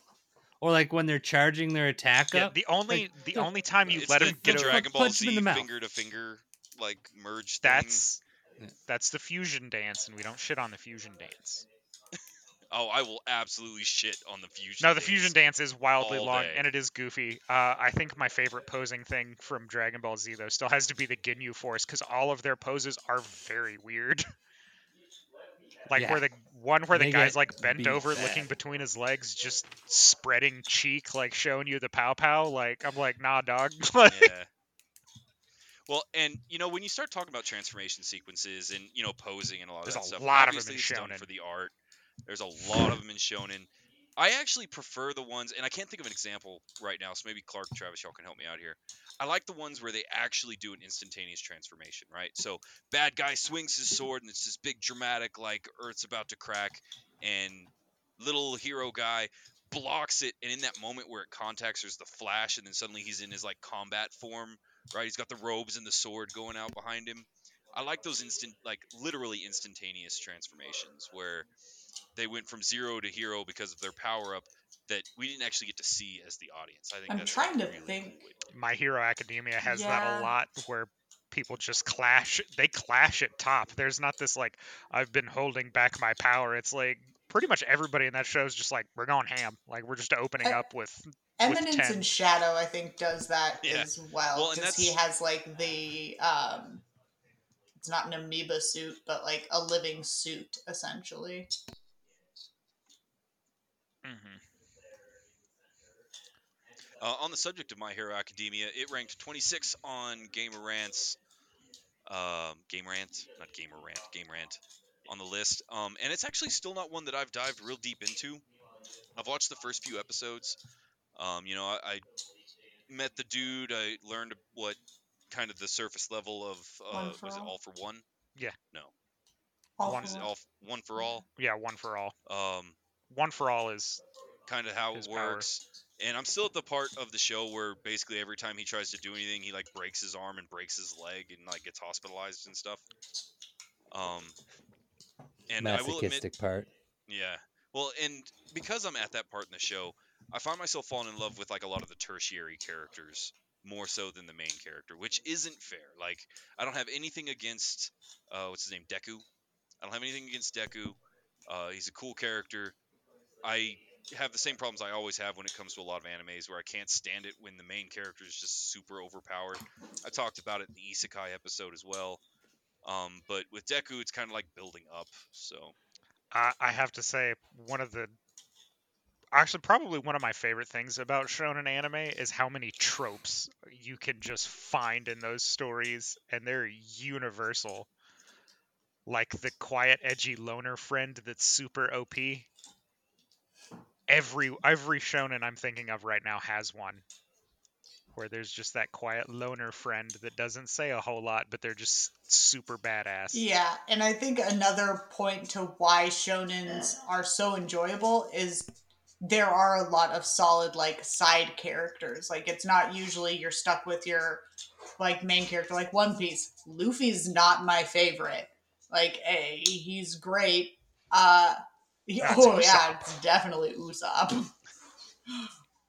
or like when they're charging their attack Yeah, up. the only the the- only time you let the, him get the a Dragon Ball punch him in Z the mouth. finger to finger like merge. that's Yeah. that's the fusion dance, and we don't shit on the fusion dance. [LAUGHS] oh, I will absolutely shit on the fusion. No, the dance. fusion dance is wildly long day. and it is goofy. Uh, I think my favorite posing thing from Dragon Ball Z though still has to be the Ginyu Force because all of their poses are very weird. [LAUGHS] like Yeah. where the one where the They guy's like bent over, bad. looking between his legs, just spreading cheek, like showing you the pow pow. Like I'm like, nah, dog. [LAUGHS] Like, yeah. Well, and you know when you start talking about transformation sequences and you know posing and a lot of stuff. There's that a stuff, lot of obviously in it's done Shonen. for the art. There's a lot of them in Shonen. I actually prefer the ones, and I can't think of an example right now, so maybe Clark, Travis, y'all can help me out here. I like the ones where they actually do an instantaneous transformation, right? So bad guy swings his sword, and it's this big dramatic, like Earth's about to crack, and little hero guy blocks it, and in that moment where it contacts, there's the flash, and then suddenly he's in his like combat form, right? He's got the robes and the sword going out behind him. I like those instant, like literally instantaneous transformations where they went from zero to hero because of their power up that we didn't actually get to see as the audience. I think I'm that's trying to really cool think. way to do it. My Hero Academia has that a lot where people just clash. They clash at top. There's not this like I've been holding back my power. It's like pretty much everybody in that show is just like we're going ham. Like we're just opening up with Eminence 10. and Shadow, I think, does that Yeah. as well Well, because he has like the um, it's not an amoeba suit, but like a living suit essentially. Mhm. Uh, on the subject of My Hero Academia, it ranked 26 on Gamer Rant's um, Game Rant, not Gamer Rant, Game Rant on the list. Um, and it's actually still not one that I've dived real deep into. I've watched the first few episodes. Um, you know, I, I met the dude. I learned what kind of the surface level of uh, One for was it All? all for one? Yeah. No. All One for Is it all f- one for all? Yeah, one for all. Um, One for all is kind of how His it power. works. And I'm still at the part of the show where basically every time he tries to do anything, he like breaks his arm and breaks his leg and like gets hospitalized and stuff. Um, and I will admit, part. yeah. Well, and because I'm at that part in the show, I find myself falling in love with like a lot of the tertiary characters more so than the main character, which isn't fair. Like I don't have anything against uh, what's his name, Deku. I don't have anything against Deku. Uh, he's a cool character. I have the same problems I always have when it comes to a lot of animes where I can't stand it when the main character is just super overpowered. I talked about it in the Isekai episode as well. Um, but with Deku, it's kind of like building up. So I, I have to say one of the actually probably one of my favorite things about shonen anime is how many tropes you can just find in those stories and they're universal like the quiet edgy loner friend that's super op every every shonen i'm thinking of right now has one where there's just that quiet loner friend that doesn't say a whole lot but they're just super badass Yeah, and I think another point to why shonens are so enjoyable is there are a lot of solid like side characters. Like it's not usually you're stuck with your like main character like One Piece. Luffy's not my favorite. Like hey, he's great. Uh he- That's oh yeah, it's definitely Usopp.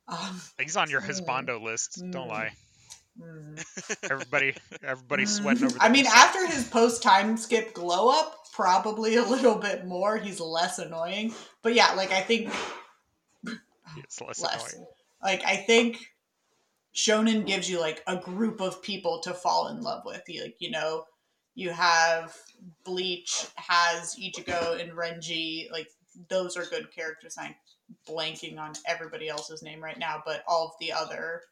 um, [SIGHS] he's on your Mm. husbando list don't Mm. lie mm. [LAUGHS] Everybody, everybody's sweating over. I mean, Usopp. after his post time skip glow up, probably a little bit more. He's less annoying. But yeah, like I think it's less, less. annoying. Like I think Shonen gives you like a group of people to fall in love with. You like you know, you have Bleach has Ichigo and Renji. Like those are good characters. I'm blanking on everybody else's name right now, but all of the other.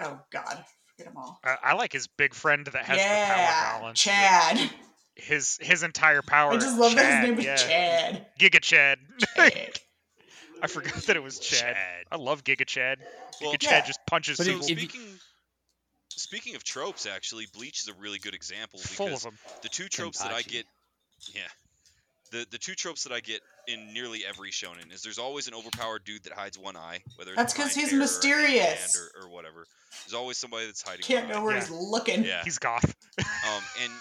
Oh God, forget them all. I, I like his big friend that has the power yeah, balance. Chad. His his entire power. I just love that his name is yeah. Chad. Giga Chad. Chad. [LAUGHS] I forgot that it was Chad. Chad. I love Giga Chad. Giga Well, Chad Yeah. just punches But So people speaking speaking of tropes, actually, Bleach is a really good example full of because them. the two tropes that I get, yeah, the the two tropes that I get in nearly every shonen is there's always an overpowered dude that hides one eye, whether it's That's 'cause behind he's hair or mysterious. or, or whatever. There's always somebody that's hiding. Can't know eye. where Yeah. he's looking. Yeah. He's goth. [LAUGHS] Um, and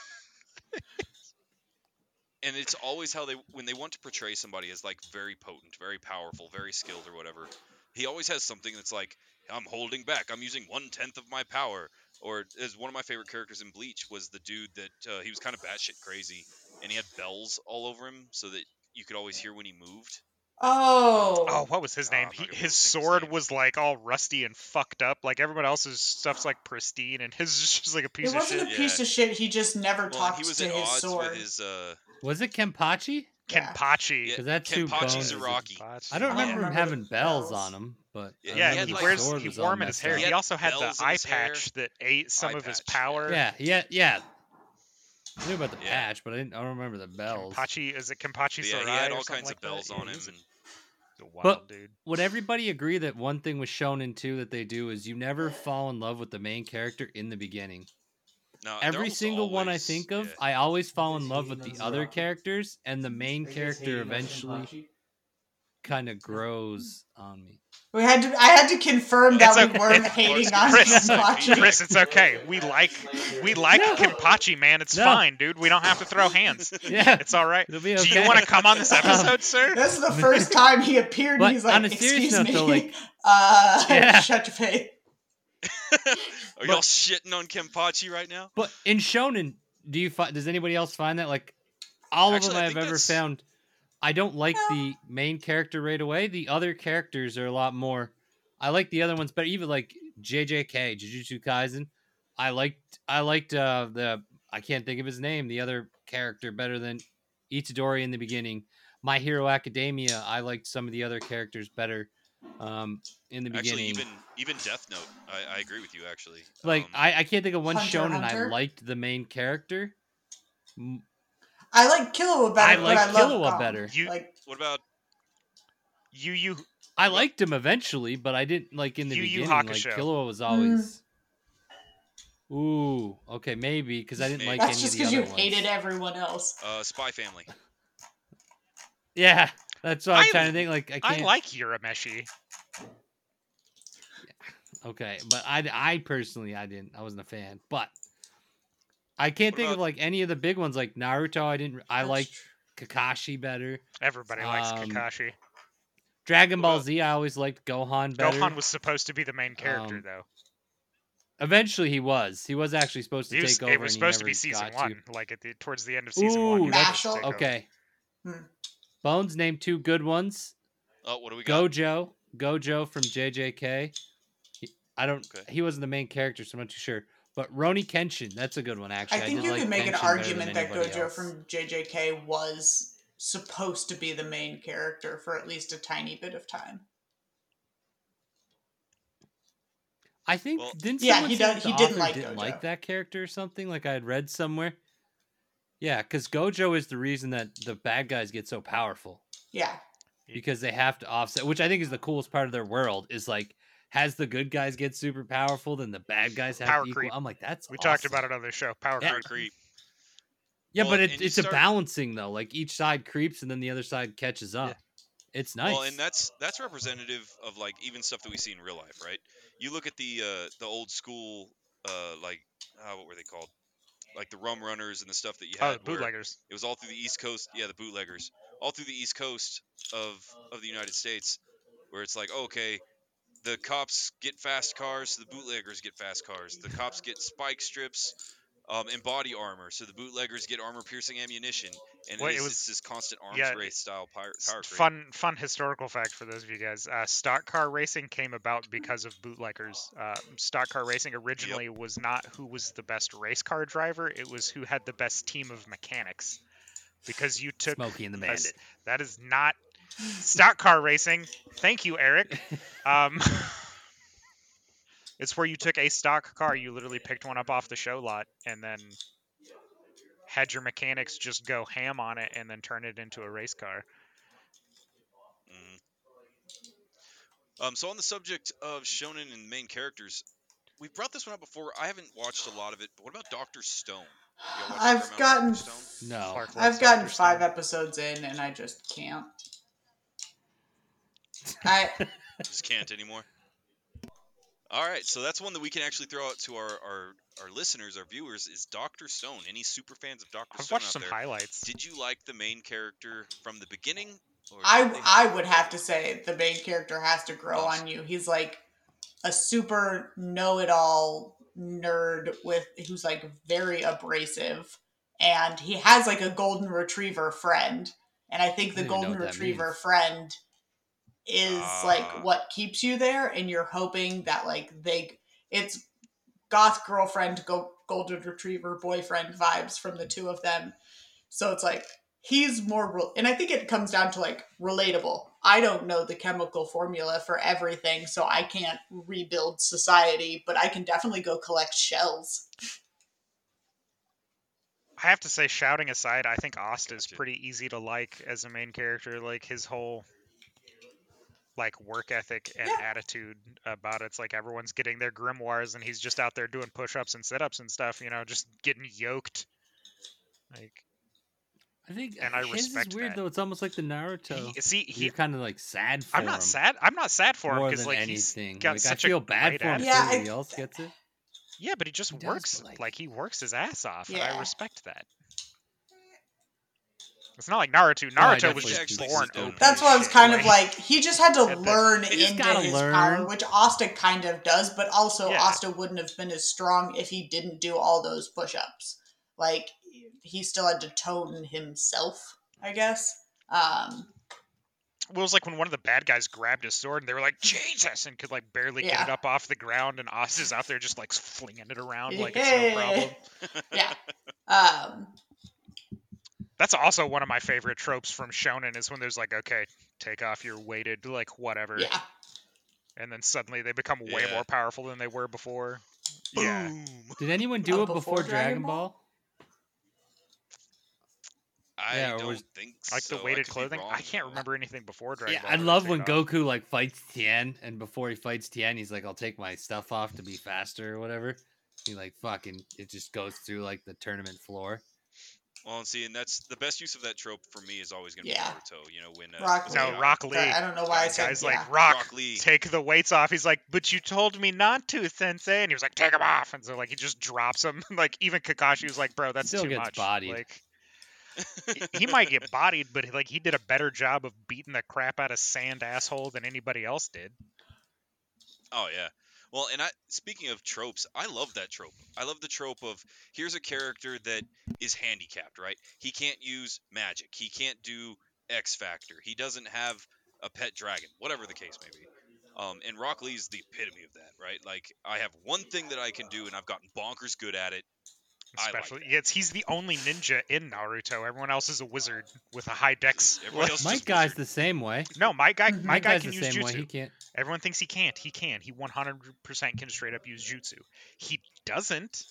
and it's always how they when they want to portray somebody as like very potent, very powerful, very skilled or whatever. he always has something that's like, I'm holding back. I'm using one tenth of my power. Or as one of my favorite characters in Bleach was the dude that uh, he was kind of batshit crazy, and he had bells all over him so that you could always hear when he moved. Oh. Oh, what was his Oh, name? I'm He, his think of his sword name. was like all rusty and fucked up. Like everyone else's stuff's like pristine, and his is just like a piece it of wasn't shit. a piece Yeah. of shit. He just never Well, and talks he was to at his odds sword. with his. Uh, Was it Kenpachi? Yeah. Kenpachi. Yeah, Because that's two Kenpachi bones. I don't I don't remember him having bells, bells. on him, but Yeah, I he had, he like- wears he wore all him in his hair. He, He also had the eye his hair. patch that ate some Eye of his power. Yeah, yeah, yeah. I knew about the Yeah. patch, but I, didn't, I don't remember the bells. Kenpachi is it Kenpachi but yeah, Sarai he had all kinds like of bells that? on him. And he's wild But- dude. Would everybody agree that one thing with Shonen 2 that they do is you never fall in love with the main character in the beginning? no, Every almost single one I think of, yeah. I always fall in love with the other Zaraki? characters, and the main Are you guys character eventually kind of grows on me. We had to. I had to confirm that It's we okay. weren't It's- hating on Chris, Kenpachi. Chris, it's okay. We like we like No. Kenpachi, man. It's No. fine, dude. We don't have to throw hands. [LAUGHS] Yeah, It's all right. it'll be Do you want to come on this Um, episode, sir? This is the first time he appeared. But he's like, on a "Excuse note, me, though, like- [LAUGHS] uh, Yeah. shut your face." [LAUGHS] Are y'all shitting on Kenpachi right now? But in Shonen, do you find? Does anybody else find that like all Actually, of them I've ever that's- found? I don't like No. the main character right away. The other characters are a lot more. I like the other ones, but even like JJK, Jujutsu Kaisen, I liked. I liked uh, the. I can't think of his name. The other character better than Itadori in the beginning. My Hero Academia, I liked some of the other characters better um, in the beginning. Actually, beginning. even even Death Note, I, I agree with you. Actually, like Um, I, I can't think of one Hunter x shonen I liked the main character. M- I like Killua better. I but like I Killua Gon. better. You- like what about You you I liked him eventually, but I didn't like in the Yu Yu beginning. Like Hakusho. Killua was always. Ooh, okay, maybe because I didn't like that's any just because you ones. hated everyone else. uh, Spy Family? Yeah, that's what I'm I- trying to think. Like I I can't. I like Urameshi. Okay, but I, I personally I didn't. I wasn't a fan, but I can't What think of like any of the big ones like Naruto. I didn't. I like. Kakashi better. Everybody likes Um, Kakashi. Dragon Ball about- Z. I always liked Gohan better. Gohan was supposed to be the main character, Um, though. Eventually, he was. He was actually supposed to He was, take over. it was supposed to be season one, to. like at the towards the end of season one. Ooh, he was that's- supposed to take over. Okay. Hmm. Bones named two good ones. Oh, what do we got? Gojo, Gojo from JJK. He- I don't. Okay. He wasn't the main character, so I'm not too sure. But Rurouni Kenshin, that's a good one actually. I think did you like could make an Kenshin better than argument that Gojo else. from JJK was supposed to be the main character for at least a tiny bit of time. I think Well- didn't Yeah, he say does- he didn't like didn't Gojo. like that character or something? Like I had read somewhere. Yeah, because Gojo is the reason that the bad guys get so powerful. Yeah. because they have to offset which i think is the coolest part of their world is like has the good guys get super powerful then the bad guys have Power to equal creep. i'm like that's We talked about it on the show. Power Yeah. creep. creep. yeah Well, but it, it's start- a balancing though like each side creeps and then the other side catches up it's nice Well, and that's that's representative of like even stuff that we see in real life, right? You look at the uh, the old school, uh, like uh, what were they called? Like the rum runners and the stuff that you Oh, had. the bootleggers. It was all through the East Coast. Yeah, the bootleggers, all through the East Coast of of the United States, where it's like, okay, the cops get fast cars, so the bootleggers get fast cars. The cops get spike strips. Um, and body armor, so the bootleggers get armor-piercing ammunition, and Well, it it is, was- it's this constant arms yeah, race style power, S- power creep. Fun, fun historical fact for those of you guys. Uh, stock car racing came about because of bootleggers. Uh, stock car racing originally was not who was the best race car driver; it was who had the best team of mechanics. Because you took Smokey and the a s- Bandit. that is not stock car racing. Thank you, Eric. [LAUGHS] Um, [LAUGHS] it's where you took a stock car, you literally picked one up off the show lot, and then had your mechanics just go ham on it, and then turn it into a race car. Mhm. Um, so on the subject of shonen and main characters, we brought this one up before. I haven't watched a lot of it, but what about Doctor Stone? Y'all watched a fair I've gotten Stone? no Clark I've loves gotten Dr. five episodes in and I just can't. I [LAUGHS] Just can't anymore. All right, so that's one that we can actually throw out to our our, our listeners, our viewers, is Doctor Stone. Any super fans of Doctor I've Stone watched out some there? highlights. Did you like the main character from the beginning Or I they- I would have to say the main character has to grow Lost. on you. He's like a super know-it-all nerd with who's like very abrasive and he has like a golden retriever friend and I think the I don't even know golden retriever means. friend is Ah. like what keeps you there and you're hoping that like they it's goth girlfriend go, golden retriever boyfriend vibes from the two of them so it's like he's more re- and i think it comes down to like relatable i don't know the chemical formula for everything so i can't rebuild society but i can definitely go collect shells I have to say, shouting aside, I think Asta is pretty easy to like as a main character. Like his whole like work ethic and Yeah. attitude about it. it's like everyone's getting their grimoires and he's just out there doing push-ups and sit-ups and stuff. You know, just getting yoked. Like I think And I his respect is weird that. though. It's almost like the Naruto. he, see, he. You're kind of like sad for I'm not him sad. I'm not sad for him because than like he's anything. got like, such I feel a bad great for him. attitude. Yeah. I- Everybody else gets it. Yeah, but he just He works but, like, like- he works his ass off, and I respect that. It's not like Naruto. No, I Naruto was just born sit open. that's as what i was kind of like- like he just had to At the- learn He just into gotta his learn. power which asta kind of does but also Yeah. asta wouldn't have been as strong if he didn't do all those push-ups like he still had to tone himself i guess um Well, it was like when one of the bad guys grabbed his sword and they were like Jesus and could like barely get it up off the ground, and Oz is out there just like flinging it around like Yeah. it's no [LAUGHS] problem. yeah um That's also one of my favorite tropes from Shonen is when there's like, okay, take off your weighted like whatever, yeah and then suddenly they become way Yeah. more powerful than they were before. Yeah, Did anyone do Uh, it before, before Dragon Dragon Ball? Ball? I Yeah, don't was- think like so. the weighted could be clothing. I can't remember anything before Dragon Yeah, Ball. I love when take off. Goku like fights Tien, and before he fights Tien, he's like, "I'll take my stuff off to be faster" or whatever. He like fucking it just goes through like the tournament floor. Well, and see, and that's the best use of that trope for me is always going to Yeah. be Naruto. You know, when uh, Rock No, Lee. Rock Lee. i don't know why i Guys, said Guys yeah. like Rock, Rock Lee. take the weights off. He's like, but you told me not to, Sensei. And he was like, take them off. And so like he just drops them. [LAUGHS] like even Kakashi was like, bro, that's Still too gets much. bodied. Like he- [LAUGHS] he might get bodied, but like he did a better job of beating the crap out of Sand asshole than anybody else did. Oh yeah. Well, and I speaking of tropes, I love that trope. I love the trope of here's a character that is handicapped, right? He can't use magic. He can't do X Factor. He doesn't have a pet dragon, whatever the case may be. Um, and Rock Lee's the epitome of that, right? Like I have one thing that I can do, and I've gotten bonkers good at it. I like Especially, that. yes, he's the only ninja in Naruto. Everyone else is a wizard with a high dex. Everybody else Might Guy's wizard. the same way. No, my guy, Mhm. my guy can the use same jutsu. way. He can't. Everyone thinks he can't. He can. He 100% can straight up use jutsu. He doesn't,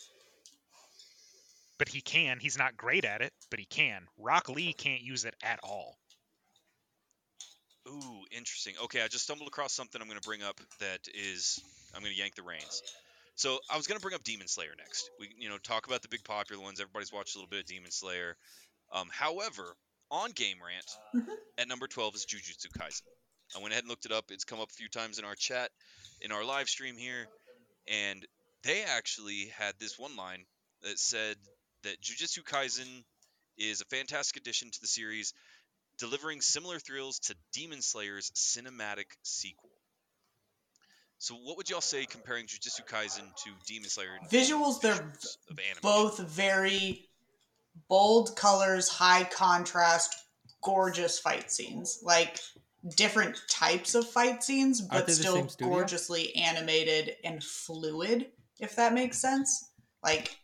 but he can. He's not great at it, but he can. Rock Lee can't use it at all. Ooh, interesting. Okay, I just stumbled across something I'm going to bring up that is I'm going to yank the reins. So I was going to bring up Demon Slayer next. We you know talk about the big popular ones. Everybody's watched a little bit of Demon Slayer. Um, however, on Game Rant Mhm. at number 12 is Jujutsu Kaisen. I went ahead and looked it up. It's come up a few times in our chat, in our live stream here, and they actually had this one line that said that Jujutsu Kaisen is a fantastic addition to the series, delivering similar thrills to Demon Slayer's cinematic sequel. So, what would y'all say comparing Jujutsu Kaisen to Demon Slayer? in Visuals, they're of animation? both very bold colors, high contrast, gorgeous fight scenes. Like different types of fight scenes, but still gorgeously animated and fluid, if that makes sense. Like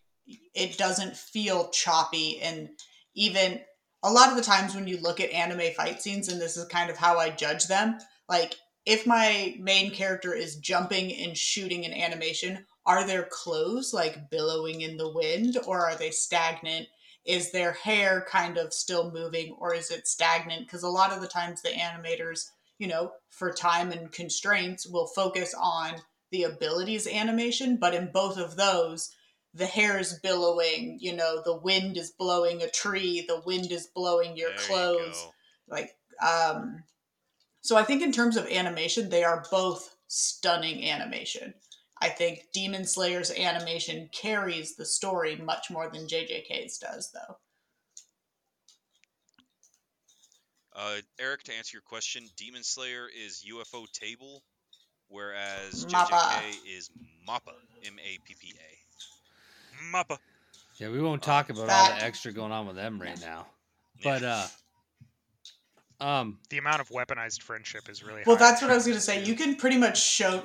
it doesn't feel choppy and even a lot of the times when you look at anime fight scenes and this is kind of how I judge them, like if my main character is jumping and shooting in animation, are their clothes like billowing in the wind or are they stagnant? Is their hair kind of still moving or is it stagnant? Because a lot of the times the animators, you know, for time and constraints, will focus on the abilities animation, but in both of those, the hair is billowing, you know, the wind is blowing a tree, the wind is blowing your There clothes go. like um so i think in terms of animation they are both stunning animation i think demon slayer's animation carries the story much more than jjk's does though Uh, Eric, to answer your question, Demon Slayer is Ufotable, whereas Mappa. JJK is Mappa. M A P P A. Mappa. Yeah, we won't Uh, talk about all that- the extra going on with them right now. But uh, um, The amount of weaponized friendship is really Well, high. that's what I was gonna say. You can pretty much show.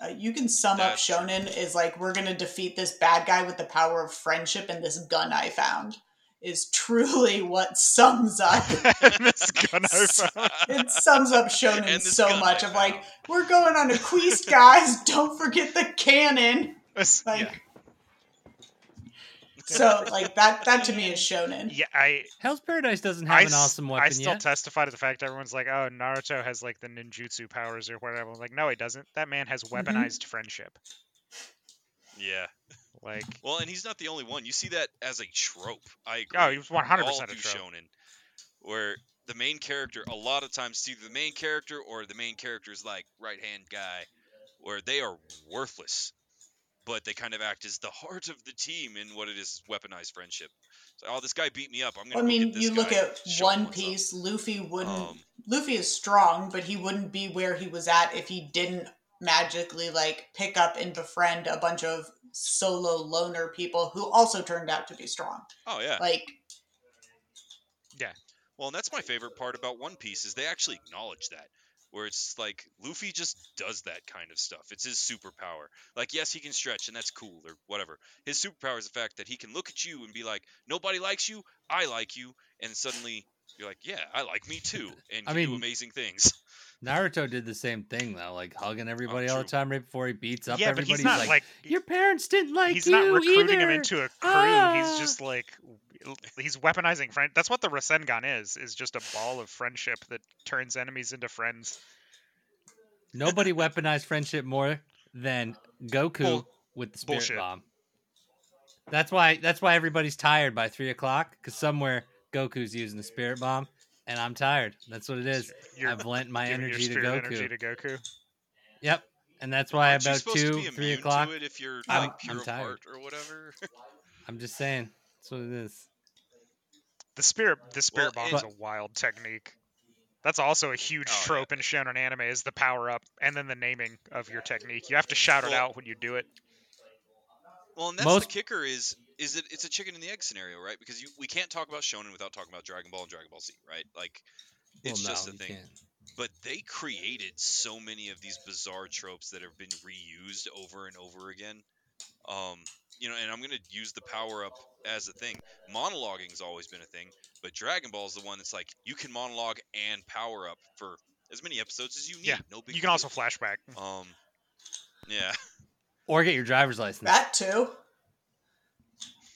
Uh, you can sum That's up Shonen is like we're gonna defeat this bad guy with the power of friendship, and this gun I found is [LAUGHS] truly what sums up. [LAUGHS] this gun I [LAUGHS] found. It sums up Shonen so much of like we're going on a quest, guys. Don't forget the cannon. This- Like, yeah. So like that. That to me is Shonen. yeah, I Hell's Paradise doesn't have I, an s- awesome I still yet. testify to the fact everyone's like, oh, Naruto has like the ninjutsu powers or whatever. I'm like, no, he doesn't. That man has Mm-hmm. weaponized friendship. Yeah. Like, Well, and he's not the only one. You see that as a trope. I agree. oh, he was one hundred percent a do trope. shonen, where the main character, a lot of times, it's either the main character or the main character's like right hand guy, where they are worthless, but they kind of act as the heart of the team in what it is weaponized friendship. So, oh, this guy beat me up. I'm gonna. I mean, this you look at One. Piece. Luffy wouldn't. Um, Luffy is strong, but he wouldn't be where he was at if he didn't magically like pick up and befriend a bunch of solo loner people who also turned out to be strong. oh yeah. Like, Yeah. Well, and that's my favorite part about One Piece is they actually acknowledge that. Where it's like Luffy just does that kind of stuff. It's his superpower. Like, yes, he can stretch, and that's cool or whatever. His superpower is the fact that he can look at you and be like, "Nobody likes you. I like you," and suddenly you're like, "Yeah, I like me too," [LAUGHS] and I can do mean- amazing things. [LAUGHS] Naruto did the same thing though, like hugging everybody all the time right before he beats up yeah, but everybody. he's not like, like, your parents didn't like he's you He's not recruiting him into a crew. Ah. He's just like he's weaponizing friend. That's what the Rasengan is. Is just a ball of friendship that turns enemies into friends. Nobody [LAUGHS] weaponized friendship more than Goku Bull- with the spirit bullshit. bomb. That's why. That's why everybody's tired by three o'clock because somewhere Goku's using the spirit bomb, and I'm tired. That's what it is. You're I've lent my energy to Goku. energy to Goku. Yep, and that's why Aren't about two, to be three o'clock. to it if you're I'm- like pure I'm of tired. heart or whatever? I'm just saying. That's what it is. The spirit, the spirit Well, bomb's and- a wild technique. That's also a huge Oh, yeah. trope in shonen anime is the power up and then the naming of your technique. You have to shout it out when you do it. Well, and that's Most- the kicker is is it it's a chicken and the egg scenario, right? Because you we can't talk about Shonen without talking about Dragon Ball and Dragon Ball Z, right? Like it's well, just no, a thing. can't. But they created so many of these bizarre tropes that have been reused over and over again. Um, you know, and I'm gonna use the power up as a thing. Monologuing's always been a thing, but Dragon Ball is the one that's like you can monologue and power up for as many episodes as you need. Yeah, no big You can deal. also flashback. um, yeah. Or get your driver's license. that too.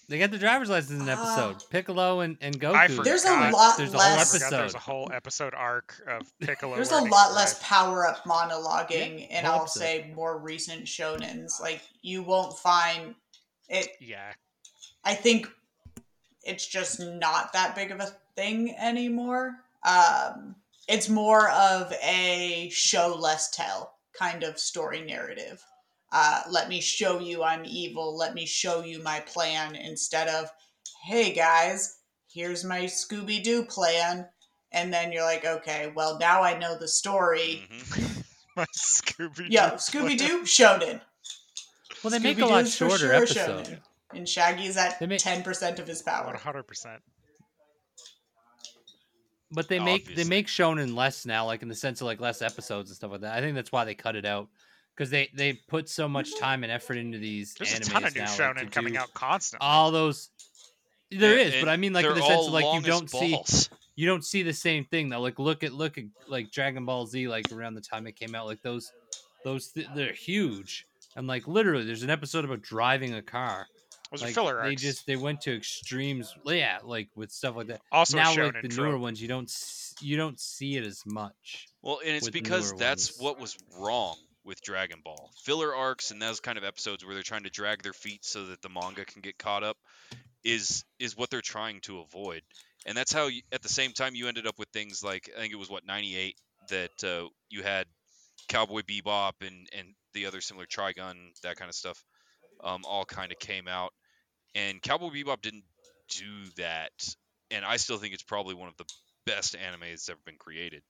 They get the driver's license in an episode. Piccolo and, and Goku. I forgot. There's a lot there's a I whole less. forgot there's episode. a whole episode arc of [LAUGHS] Piccolo. There's a lot to less power up monologuing in I'll episode. say more recent shonens. Like you won't find it Yeah, I think it's just not that big of a thing anymore. Um, it's more of a show less tell kind of story narrative. Uh, let me show you I'm evil. Let me show you my plan instead of, hey guys, here's my Scooby Doo plan. And then you're like, okay, well, now I know the story. Mhm. [LAUGHS] my Scooby. Doo. Yo, Scooby Doo, Shonen. Well, they make a lot shorter sure episodes. shonen. And Shaggy's at They make- 10% of his power. One hundred percent. But they make they make shonen less now, like in the sense of like less episodes and stuff like that. I think that's why they cut it out because they they put so much time and effort into these There's a ton of new now, shonen to coming out constantly. All those there Yeah, is, but I mean like in the sense of like you don't see balls. you don't see the same thing though. Like look at look at like Dragon Ball Z, like around the time it came out, like those those th- they're huge. And like literally, there's an episode about driving a car. Those are Like filler they just they went to extremes. Yeah, like with stuff like that. also now like the trope. newer ones, you don't you don't see it as much. Well, and it's because that's ones. what was wrong with Dragon Ball. Filler arcs and those kind of episodes where they're trying to drag their feet so that the manga can get caught up is is what they're trying to avoid. And that's how you, at the same time you ended up with things like I think it was what 98 that uh, you had Cowboy Bebop and and the other similar Trigun that kind of stuff um, all kind of came out and Cowboy Bebop didn't do that and I still think it's probably one of the best anime that's ever been created.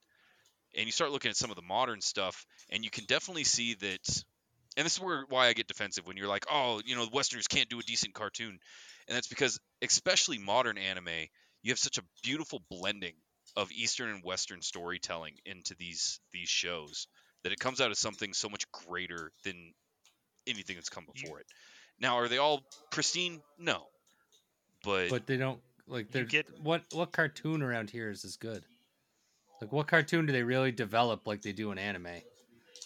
And you start looking at some of the modern stuff, and you can definitely see that. And this is where why I get defensive when you're like, oh, you know, Westerners can't do a decent cartoon, and that's because, especially modern anime, you have such a beautiful blending of Eastern and Western storytelling into these these shows that it comes out as something so much greater than anything that's come You- before it. Now, are they all pristine? No, but, But they don't like. They're, get- what what cartoon around here is as good? Like what cartoon do they really develop like they do in anime?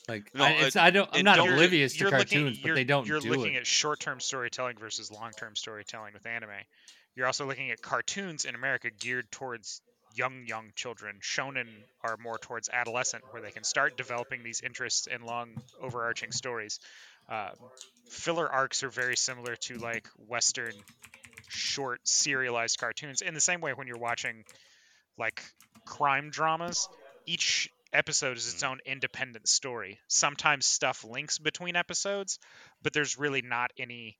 Like No, I, uh, it's, I don't. I'm not don't- oblivious to You're looking- cartoons, but they don't You're do looking it. at short-term storytelling versus long-term storytelling with anime. You're also looking at cartoons in America geared towards young, young children. Shonen are more towards adolescent, where they can start developing these interests in long, overarching stories. Um, filler arcs are very similar to like Western short serialized cartoons. In the same way, when you're watching like crime dramas, each episode is its Mhm. own independent story. Sometimes stuff links between episodes, but there's really not any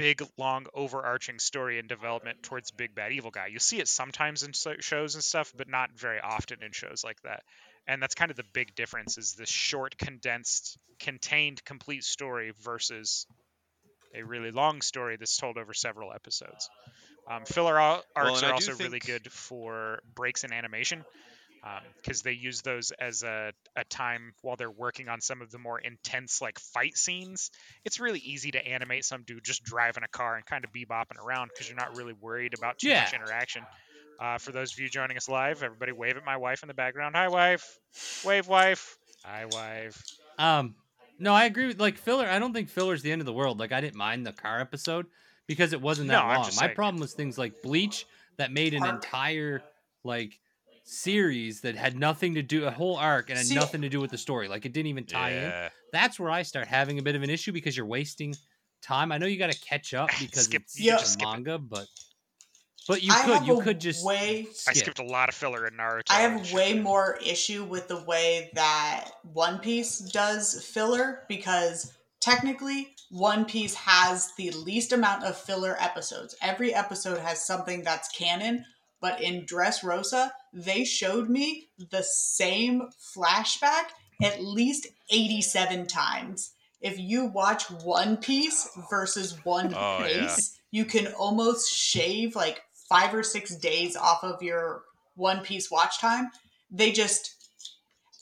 big, long, overarching story and development towards big bad evil guy. You see it sometimes in so- shows and stuff, but not very often in shows like that. And that's kind of the big difference: is this short, condensed, contained, complete story versus a really long story that's told over several episodes. Um, filler ar- arcs I are also really good for breaks in animation because they use those as a, a time while they're working on some of the more intense like fight scenes. It's really easy to animate some dude just driving a car and kind of bebopping around because you're not really worried about too much interaction. Uh, for those of you joining us live, everybody wave at my wife in the background. Hi, wife. Wave, wife. Hi, wife. Um, no, I agree with like filler. I don't think filler's the end of the world. Like I didn't mind the car episode because it wasn't that No, long. My problem was things like Bleach that made an entire like series that had nothing to do a whole arc and had See- nothing to do with the story. Like it didn't even tie in. That's where I start having a bit of an issue because you're wasting time. I know you got to catch up [LAUGHS] because Skip- it's you a just skip it. manga, but but you I could you could just way. I skipped a lot of filler in Naruto. I have shit. way more issue with the way that One Piece does filler because technically One Piece has the least amount of filler episodes. Every episode has something that's canon, but in Dressrosa, they showed me the same flashback at least 87 times. If you watch One Piece versus One Oh, yeah. Piece, you can almost shave like five or six days off of your One Piece watch time. They just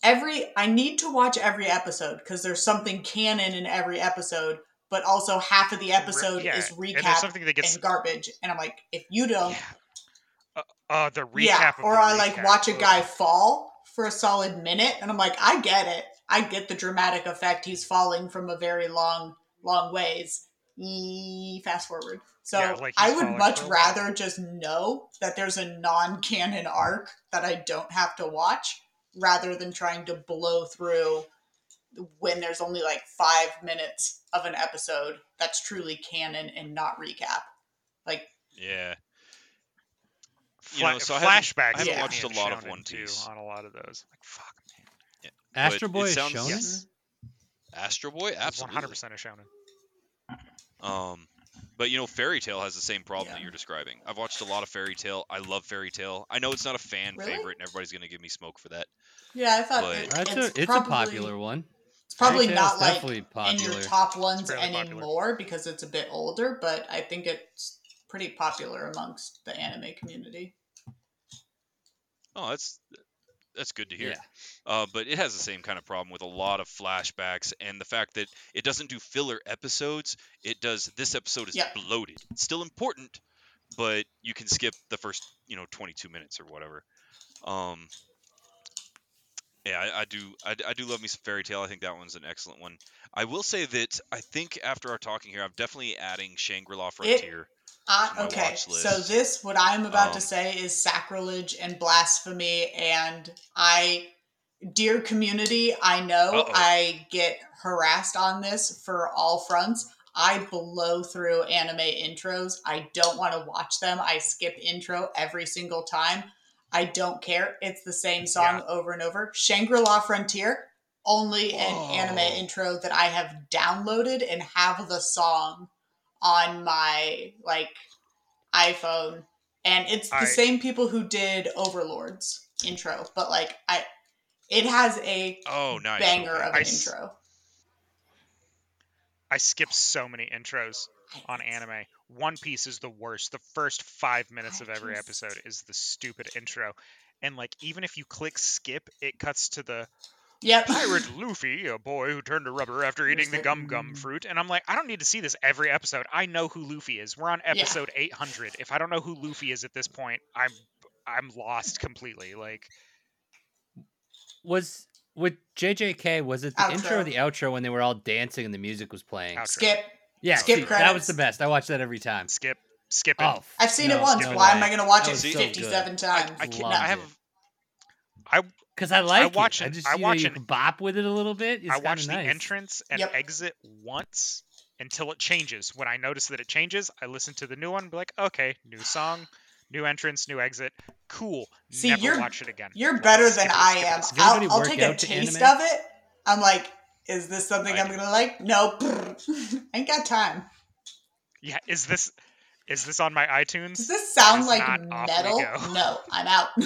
every I need to watch every episode because there's something canon in every episode, but also half of the episode yeah, is and recap something that gets and garbage. And I'm like, if you don't, Yeah. Uh, the recap. yeah, or I like watch a guy fall for a solid minute, and I'm like, I get it. I get the dramatic effect. He's falling from a very long, long ways. Yee, fast forward. So Yeah, like I would much rather just know that there's a non-canon arc that I don't have to watch, rather than trying to blow through when there's only like five minutes of an episode that's truly canon and not recap. Like yeah. You Fla- know, so I haven't- flashbacks. I haven't get watched a lot of Shonen, One too, Piece. on a lot of those. Like fuck, man. Astro Boy it is sounds- shonen. Yes. Astro Boy, It's absolutely. 100% a shonen. Um, but you know, Fairy Tail has the same problem that you're describing. I've watched a lot of Fairy Tail. I love Fairy Tail. I know it's not a fan Really? favorite, and everybody's gonna give me smoke for that. yeah, I thought But- it- it's, a it's probably, a popular one. It's probably Fairy not like definitely in popular. your top ones fairly popular. anymore because it's a bit older, but I think it's pretty popular amongst the anime community. Oh, that's that's good to hear. Yeah. Uh, but it has the same kind of problem with a lot of flashbacks and the fact that it doesn't do filler episodes. It does. This episode is Yep. bloated. It's still important, but you can skip the first, you know, 22 minutes or whatever. Um, yeah, I, I do. I, I do love me some Fairy Tail. I think that one's an excellent one. I will say that I think after our talking here, I'm definitely adding Shangri-La Frontier. Uh, okay, so this what I'm about to Um, say is sacrilege and blasphemy, and I, dear community, I know Uh-oh. I get harassed on this for all fronts. I blow through anime intros. I don't want to watch them. I skip intro every single time. I don't care. It's the same song Yeah. over and over. Shangri La Frontier, only an anime intro that I have downloaded and have the song on my like iPhone and it's the I- same people who did Overlord's intro, but like I, it has a Oh, nice. banger of an s- intro. I skip so many intros on anime. One Piece is the worst. The first five minutes of every episode is the stupid intro. And like even if you click skip, it cuts to the Yep. pirate Luffy, a boy who turned to rubber after eating the gum gum mm. fruit. And I'm like, I don't need to see this every episode. I know who Luffy is. We're on Yeah. episode 800. If I don't know who Luffy is at this point, I'm I'm lost completely. Like Was with JJK? Was it the intro or the outro when they were all dancing and the music was playing? Outro. Skip. Yeah, Skip see, that was the best. I watched that every time. skip, skip it. Oh, I've seen no, it once. no Why am. I going to watch it was so 57 times? I can't. Loved I have. it. Because I like I watch it. I just I you know, watch you it- can bop with it a little bit. It's I kinda watch the nice. entrance and Yep. exit once until it changes. When I notice that it changes, I listen to the new one. Be like, okay, new song, new entrance, new exit. Cool. See, Never you're- watch it again. You're Like, better than it, I am. I'll, I'll take a taste of it. I'm like, is this something I I'm do. going to like? No. [LAUGHS] Ain't got time. Yeah, is this is this on my iTunes? Does this sound like not off we metal? go. No, I'm out. [LAUGHS]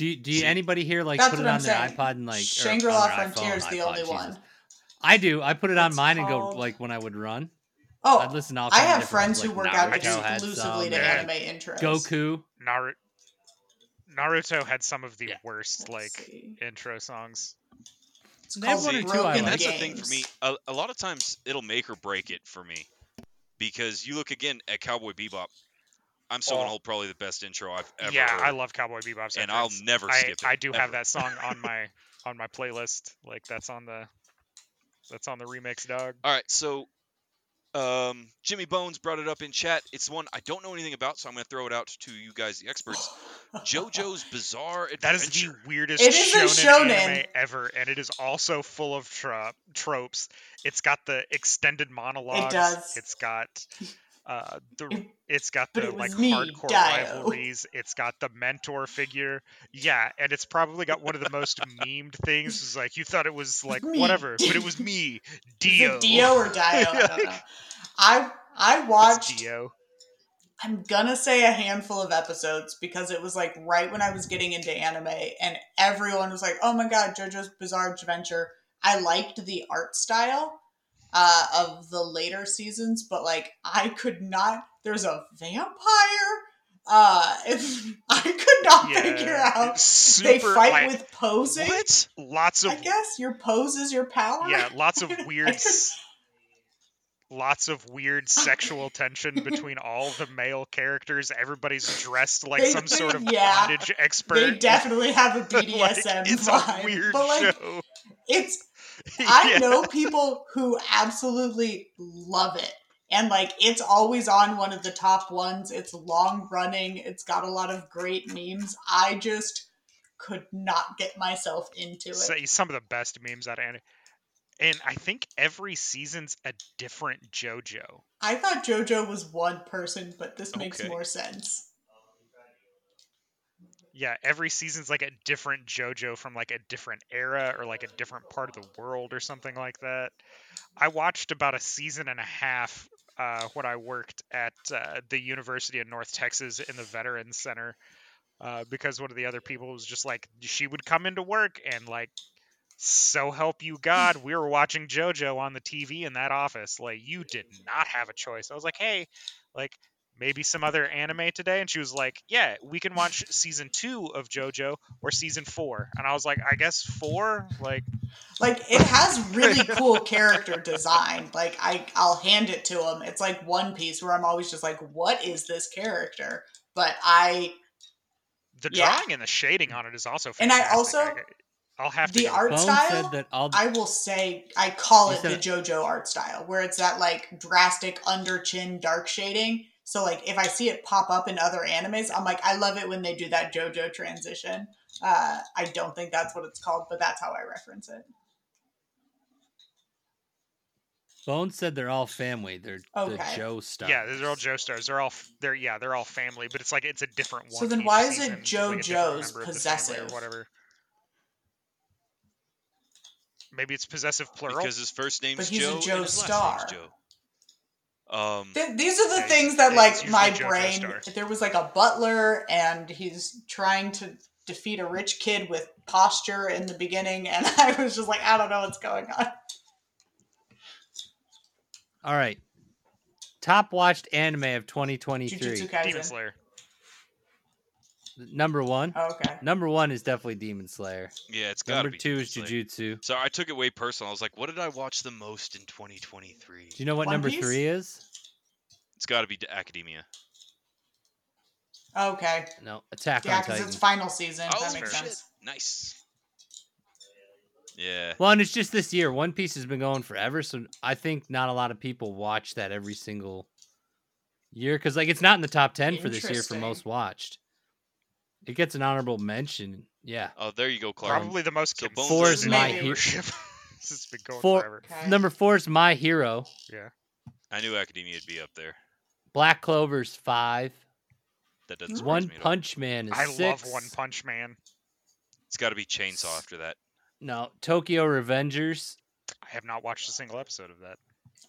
Do you, do you, anybody here like that's put it what I'm on their saying. iPod and like or Shangri-La on Frontier is the iPod, only Jesus. one. I do. I put it on It's mine and go like when I would run. Oh, I'd listen to all I have friends ones, who work out Naruto had exclusively some, to yeah. anime intros. Goku. Naruto. Naruto had some of the Yeah. worst Let's like see. intro songs. It's They have one or See, two and like. that's the thing for me. A, a lot of times it'll make or break it for me, because you look again at Cowboy Bebop. I'm still Oh. gonna hold probably the best intro I've ever yeah, heard, I love Cowboy Bebop's and I'll entrance. never I, skip it. I do have that song on [LAUGHS] my on my playlist. Like that's on the that's on the remix, dog. All right, so um, Jimmy Bones brought it up in chat. It's one I don't know anything about, so I'm gonna throw it out to you guys, the experts. [LAUGHS] JoJo's Bizarre Adventure. That is the weirdest It is a shonen, shonen. anime ever, and it is also full of tro- tropes. It's got the extended monologues. It does. It's got uh, the. It- It's got the it like me, hardcore Dio. rivalries. It's got the mentor figure. Yeah, and it's probably got one of the most memed things. It's like you thought it was like me, whatever, but it was [LAUGHS] me, Is Dio. Dio or Dio? I don't know. I I [LAUGHS] It's watched. Dio. I'm gonna say a handful of episodes because it was like right when I was getting into anime, and everyone was like, "Oh my god, JoJo's Bizarre Adventure." I liked the art style uh, of the later seasons, but like I could not. There's a vampire. Uh, it's, [LAUGHS] I could not Yeah, figure out. super, they fight like, with posing. What? lots of I guess your pose is your power. yeah, lots of [LAUGHS] weird, lots of weird [LAUGHS] sexual tension between all the male characters. Everybody's dressed like They- some sort of yeah, bondage expert. They definitely have a Like, BDSM it's vibe, a weird but like show. it's [LAUGHS] I Yeah. know people who absolutely love it. And like it's always on one of the top ones. It's long running. It's got a lot of great memes. I just could not get myself into it. Some of the best memes out of anime. And I think every season's a different JoJo. I thought JoJo was one person, but this makes Okay. more sense. Yeah, every season's like a different JoJo from like a different era or like a different part of the world or something like that. I watched about a season and a half uh, when I worked at uh, the University of North Texas in the Veterans Center uh, because one of the other people was just like, she would come into work and like, so help you God, we were watching JoJo on the TV in that office. Like, you did not have a choice. I was like, hey, like, maybe some other anime today? And she was like, yeah, we can watch season two of JoJo or season four. And I was like, I guess four? Like, Like it has [LAUGHS] really cool character design. Like I, I'll hand it to them. It's like One Piece, where I'm always just like, "What is this character?" But I, the Yeah. drawing and the shading on it is also And I also- I'll have to the give art Bone style. said that all I will say I call You it the JoJo art style, where it's that like drastic under chin dark shading. So like if I see it pop up in other animes, I'm like, I love it when they do that JoJo transition. Uh, I don't think that's what it's called, but that's how I reference it. Bones said they're all family. They're the Okay. Joe stuff. Yeah, they're all Joestars. They're all they're yeah, they're all family, but it's like it's a different one. So then why is it season. It's Joe like Joe's member of the family possessive? or whatever? Maybe it's possessive plural. Because his first name's But he's a Joe Joe and his Star. last name's Joe. Um, Th- these are the Yeah, things that like my usually brain Star. there was like a butler and he's trying to defeat a rich kid with posture in the beginning and [LAUGHS] i was just like i don't know what's going on All right. Top watched anime of 2023. Demon Slayer. Number one. oh, okay Number one is definitely Demon Slayer. yeah, it's got to Number two Demon is Slayer. Jujutsu. So I took it way personal. I was like, what did I watch the most in 2023? Do you know what One number Piece? three is? It's got to be Academia. okay No, Attack on Academia. yeah on because Titan. it's final season Oh, that makes fair. sense Nice. Yeah. Well, and it's just this year. One Piece has been going forever, so I think not a lot of people watch that every single year because, like, it's not in the top ten for this year for Interesting. most watched. It gets an honorable mention. Yeah, Oh, there you go, Clark. Probably the most So Bones Four is my Maybe. viewership. [LAUGHS] this has been going Four- forever. okay number four is My Hero. Yeah. I knew Academia would be up there. Black Clover's five. That doesn't surprise One me at. Punch Man is I six. love One Punch Man. It's got to be Chainsaw after that. No, Tokyo Revengers. I have not watched a single episode of that.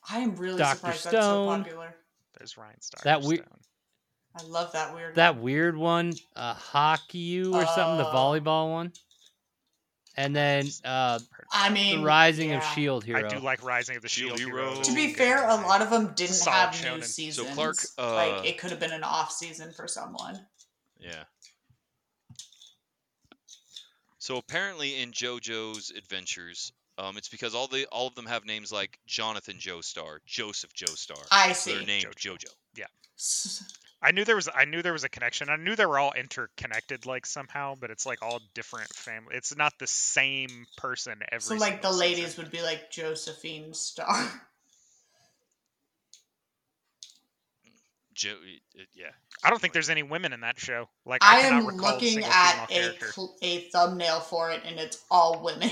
i am really Dr. surprised that's so Stone. popular There's Ryan Star. That we- i love that weird That weird one, uh, Hockey or something, the Oh. volleyball one. And then uh, i the mean Rising of. Shield Hero. I do like Rising of the Shield Shield, Hero. Hero. to be fair a lot of them didn't Solid have new shonen. So seasons Clark, uh, like it could have been an off season for someone Yeah. So apparently in JoJo's adventures, um, it's because all the all of them have names like Jonathan Joestar, Joseph Joestar. i see they're named Jojo. JoJo. S- I knew there was I knew there was a connection. I knew they were all interconnected like somehow, but it's like all different family. It's not the same person every. So like the single ladies season. would be like Josephine Star. Jo- uh, yeah. I don't think there's any women in that show. Like I I, am recall a looking at a cl- a thumbnail for it, and it's all women.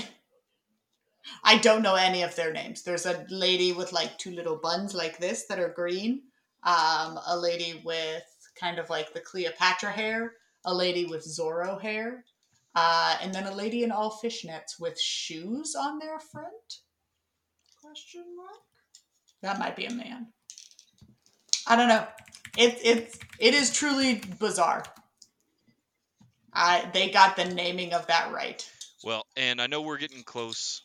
I don't know any of their names. There's a lady with like two little buns like this that are green. Um, a lady with kind of like the Cleopatra hair. A lady with Zorro hair. Uh, and then a lady in all fishnets with shoes on their front. Question mark. That might be a man. I don't know. It it it is truly bizarre. I they got the naming of that right. Well, and I know we're getting close.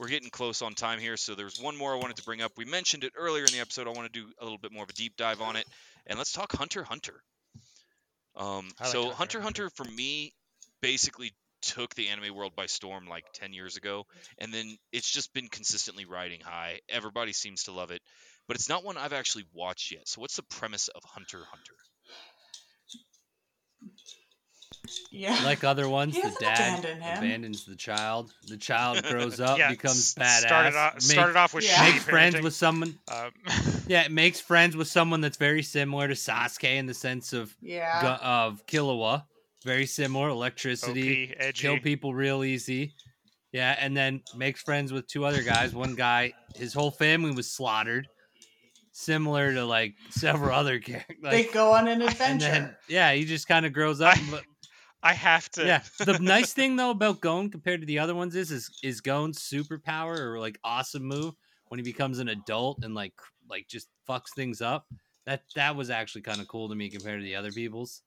We're getting close on time here, so there's one more I wanted to bring up. We mentioned it earlier in the episode. I want to do a little bit more of a deep dive on it, and let's talk Hunter Hunter. Um, like so Hunter Hunter Hunter for me basically took the anime world by storm like 10 years ago, and then it's just been consistently riding high. Everybody seems to love it, but it's not one I've actually watched yet. So what's the premise of Hunter Hunter? Yeah. Like other [LAUGHS] ones, He the dad abandons the child. The child [LAUGHS] grows up, yeah, becomes s- badass. Started off, make- started off with Yeah. makes friends parenting. with someone. Um, [LAUGHS] Yeah, it makes friends with someone that's very similar to Sasuke in the sense of yeah. gu- of Killua. Very similar, electricity, OP, edgy. kill people real easy. Yeah, and then makes friends with two other guys. One guy, his whole family was slaughtered, similar to like several other characters. they go on an and adventure. then yeah, he just kind of grows up. I- but I have to. yeah, the [LAUGHS] nice thing though about Gon compared to the other ones is is is Gon's superpower or like awesome move when he becomes an adult and like like just fucks things up. That that was actually kind of cool to me compared to the other people's.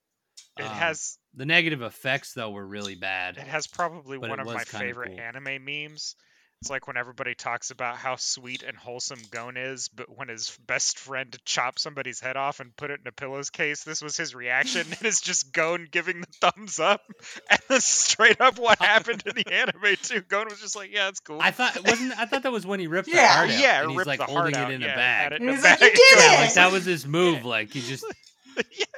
It Um, has the negative effects though were really bad. it has probably one of my favorite cool. anime memes. It's like when everybody talks about how sweet and wholesome Gon is, but when his best friend chopped somebody's head off and put it in a pillow's case, this was his reaction. and it's just Gon giving the thumbs up, [LAUGHS] and that's straight up what [LAUGHS] happened in the anime too. Gon was just like, "Yeah, it's cool." I thought wasn't I thought that was when he ripped the Yeah. heart out. yeah, and he's like holding heart it in yeah, a bag. it And in a he's like, bag. "You did Yeah, it!" like that was his move. Like he just [LAUGHS]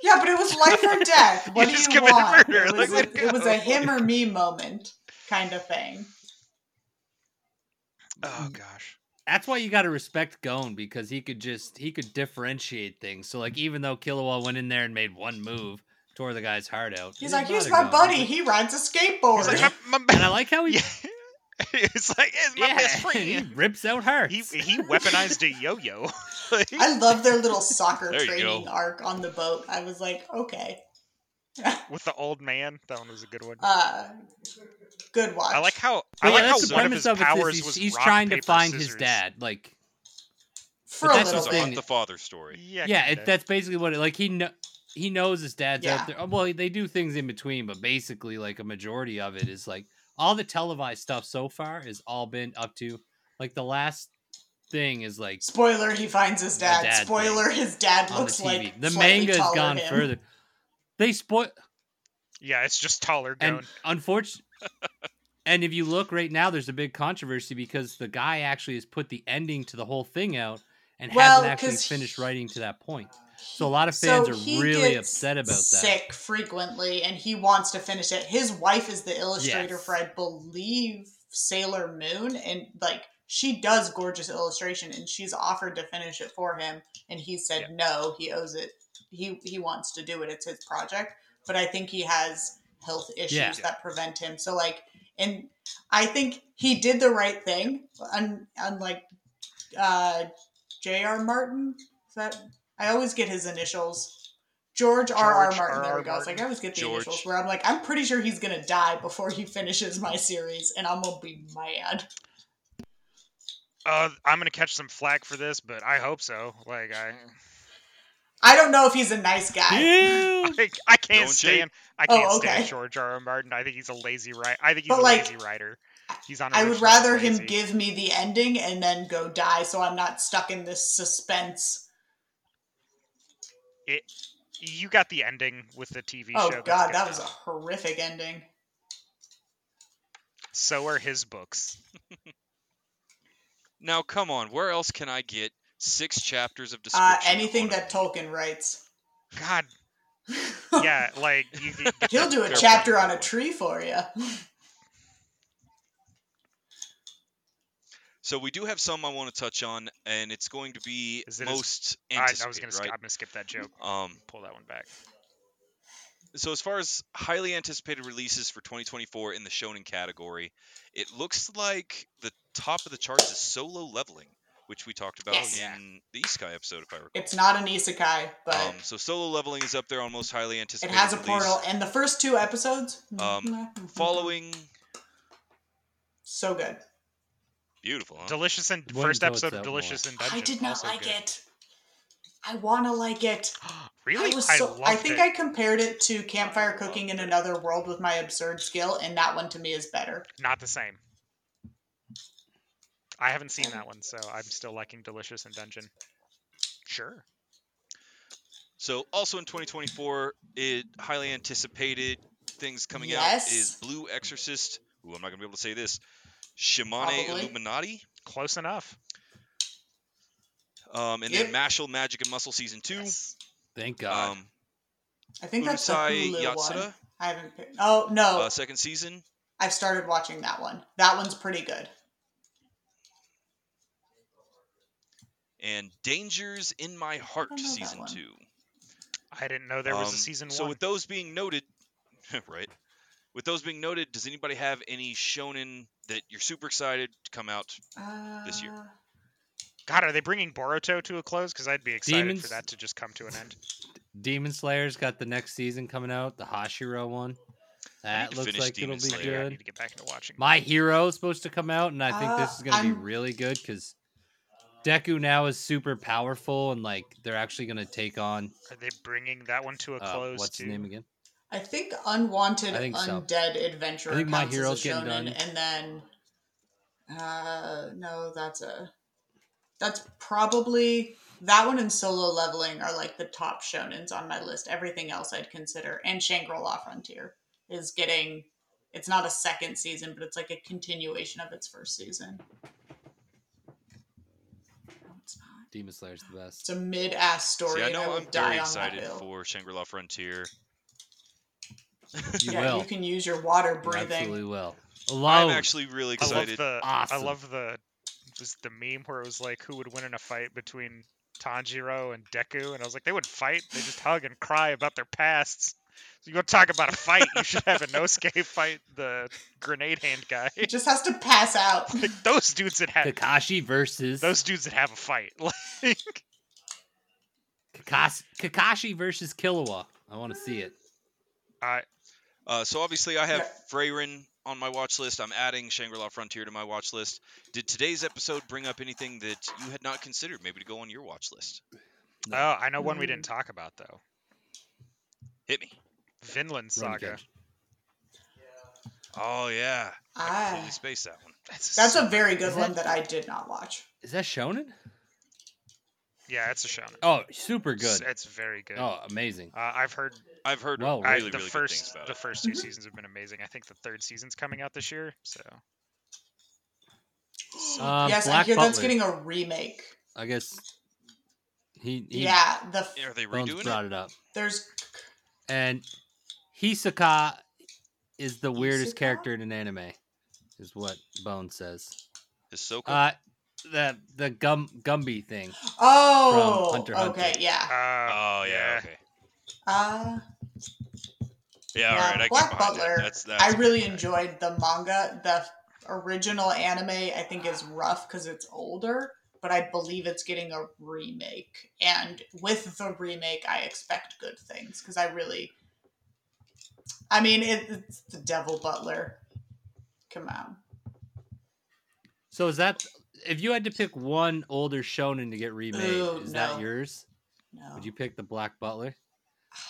Yeah, but it was life or death. What do just you want? murder, It was, like, a, it was a him or me moment kind of thing. Oh mm, gosh. that's why you got to respect Gon because he could just he could differentiate things. So like even though Killua went in there and made one move, tore the guy's heart out. He's it like, he's my Gon. buddy. He rides a skateboard. He's like, my, my, and I like how he [LAUGHS] yeah. it's like it's my yeah, best [LAUGHS] he rips out hearts. He he weaponized a yo-yo. Like, [LAUGHS] I love their little soccer training arc on the boat. I was like, okay. [LAUGHS] with the old man. That one was a good one. Uh, good watch. I like how But I yeah, like how that's the one of premise his of it. is powers he's, was he's rock, trying to paper, find his dad. Like For But a that's little the bit. thing. The Father story. Yeah, yeah, it, that's basically what it like. He know he knows his dad's Yeah. out there. Well, they do things in between, but basically, like a majority of it is like all the televised stuff so far has all been up to like the last thing is like Spoiler: He finds his dad. dad Spoiler: His dad on the looks like the slightly manga has gone him. further. They spoil yeah, it's just taller and going. unfortunately. [LAUGHS] And if you look right now, there's a big controversy because the guy actually has put the ending to the whole thing out and Well, hasn't actually finished he- writing to that point. So a lot of fans So are really upset about that. Sick frequently, and he wants to finish it. His wife is the illustrator Yes. for, I believe, Sailor Moon, and like she does gorgeous illustration, and she's offered to finish it for him, and he said Yeah. no. He owes it. He he wants to do it. It's his project, but I think he has health issues Yeah. that prevent him. So like, and I think he did the right thing. Un, unlike uh, J.R. Martin, is that I always get his initials. George R. R. Martin. There we go. I like, I always get the George. initials where I'm like, I'm pretty sure he's gonna die before he [LAUGHS] finishes my series, and I'm gonna be mad. Uh, I'm gonna catch some flack for this, but I hope so. Like I, I don't know if he's a nice guy. Ew. I, I can't Don't shade. stand. I Oh, can't okay. stand George R. R. Martin. I think he's a lazy writer. I think he's But, a like, lazy writer. He's on. I would original rather him give me the ending and then go die, so I'm not stuck in this suspense. You got the ending with the TV Oh show. that's god, that was a horrific ending. So are his books. [LAUGHS] Now, come on, where else can I get six chapters of Uh, description? anything on that Tolkien writes. God, [LAUGHS] yeah, like you. you get He'll do a chapter point, on a tree for you. So we do have some I want to touch on, and it's going to be Is it as- most I, anticipated, I was gonna. right? Gonna skip that joke. Um, Pull that one back. so as far as highly anticipated releases for 2024 in the shonen category, it looks like the top of the charts is Solo Leveling, which we talked about Yes. in the Sky episode, if I recall. It's not an isekai, but um, so Solo Leveling is up there on most highly anticipated. it has a release. portal. And the first two episodes, Um, Following, so good. beautiful, huh? Delicious and Wait first episode of Delicious and Dungeon. I did not also like good. it. I want to like it. [GASPS] really? I was I so. loved I think it. I compared it to Campfire Cooking in Another World with my absurd skill, and that one to me is better. Not the same. I haven't seen that one, so I'm still liking Delicious and Dungeon. Sure. So also in 2024, it highly anticipated things coming out is Blue Exorcist. Ooh, I'm not gonna be able to say this. Shimane Probably. Illuminati. Close enough. Um, and Yep. then Mashle Magic and Muscle season two. Yes. Thank God. Um, I think that's the Urusei Hulu Yatsura, one. I haven't. Picked, oh no, uh, second season. I've started watching that one. That one's pretty good. And Dangers in My Heart don't know that season two. I didn't know there was a Um, season So one. So with those being noted, [LAUGHS] right? With those being noted, does anybody have any shonen that you're super excited to come out? this year. Uh, God, are they bringing Boruto to a close? Because I'd be excited Demons- for that to just come to an end. Demon Slayer's got the next season coming out, the Hashira one. That looks like Demon it'll be Slayer. I good. need to get back into watching. My Hero is supposed to come out, and I think this Uh, is going to be really good because Deku now is super powerful, and like they're actually going to take on Are they bringing that one to a uh, close what's too? his name again? I think Unwanted I think so. Undead Adventure. I think My counts as Hero's getting shonen, done. and then uh, no, that's a that's probably that one and Solo Leveling are like the top shonens on my list. Everything else I'd consider, and Shangri La Frontier is getting. It's not a second season, but it's like a continuation of its first season. No, it's not. Demon Slayer's the best. It's a mid-ass story. See, I and know will I'm very excited for Shangri-La Frontier. You yeah, will. you can use your water You breathing. absolutely will. I'm actually really excited. I love the Awesome. I love the was the meme where it was like who would win in a fight between Tanjiro and Deku, and I was like they would fight. They just hug and cry about their pasts. So you go talk about a fight, you should have Inosuke fight the grenade hand guy. He just has to pass out. [LAUGHS] like those dudes that have Kakashi versus those dudes that have a fight. [LAUGHS] Like Kakashi, Kakashi versus Killua. I want to see it. I Uh, so obviously, I have Yeah. Frieren on my watch list. I'm adding Shangri-La Frontier to my watch list. Did today's episode bring up anything that you had not considered, maybe to go on your watch list? No. Oh, I know one we didn't talk about though. Hit me. Vinland Rurouni Saga. Kenshin. Oh yeah, I Ah. completely spaced that one. That's, That's a very good one that- that I did not watch. Is that Shonen? yeah, it's a shonen. Oh, super good. It's very good. Oh, amazing. Uh, I've heard I've heard Well, really, I, really the good first things about the it. first two seasons have been amazing. I think the third season's coming out this year. So Um, yes, I Black hear that's getting a remake. I guess he, he yeah, the f- Are they Bones redoing brought it? it up. there's And Hisoka is the weirdest Hisoka? character in an anime, is what Bone says. Hisoka? Uh, the the gum Gumby thing. oh Hunter x Hunter. okay yeah uh, oh yeah, okay. uh Yeah, all Yeah, right. I Black get behind Butler, That. That's, that's I a really good enjoyed the manga. The original anime, I think, is rough because it's older, but I believe it's getting a remake. And with the remake, I expect good things because I really, I mean, it, it's the Devil Butler. Come on. So is that if you had to pick one older shonen to get remade, Ooh, is no. that yours? No. Would you pick the Black Butler?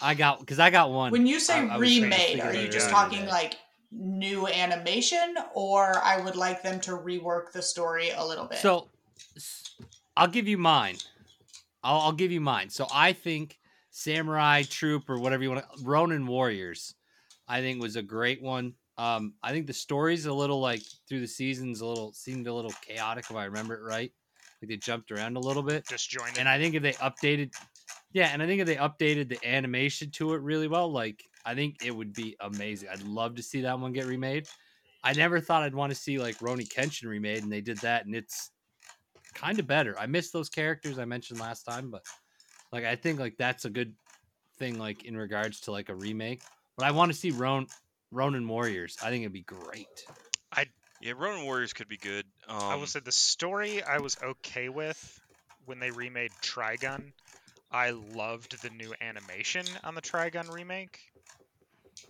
I got because I got one. When you say I- I was trying to remade, figure are you just talking like new animation, or I would like them to rework the story a little bit? So I'll give you mine. I'll, I'll give you mine. So I think Samurai Troop or whatever you want to Ronin Warriors, I think was a great one. Um, I think the story's a little like through the seasons a little seemed a little chaotic if I remember it right. Like they jumped around a little bit. disjointed. And I think if they updated yeah, and I think if they updated the animation to it really well, like I think it would be amazing. I'd love to see that one get remade. I never thought I'd want to see like Rurouni Kenshin remade, and they did that, and it's kind of better. I miss those characters I mentioned last time, but like I think like that's a good thing, like in regards to like a remake. But I want to see Ron Ronin Warriors. I think it'd be great. I Yeah, Ronin Warriors could be good. Um, I will say the story I was okay with when they remade Trigun. I loved the new animation on the Trigun remake.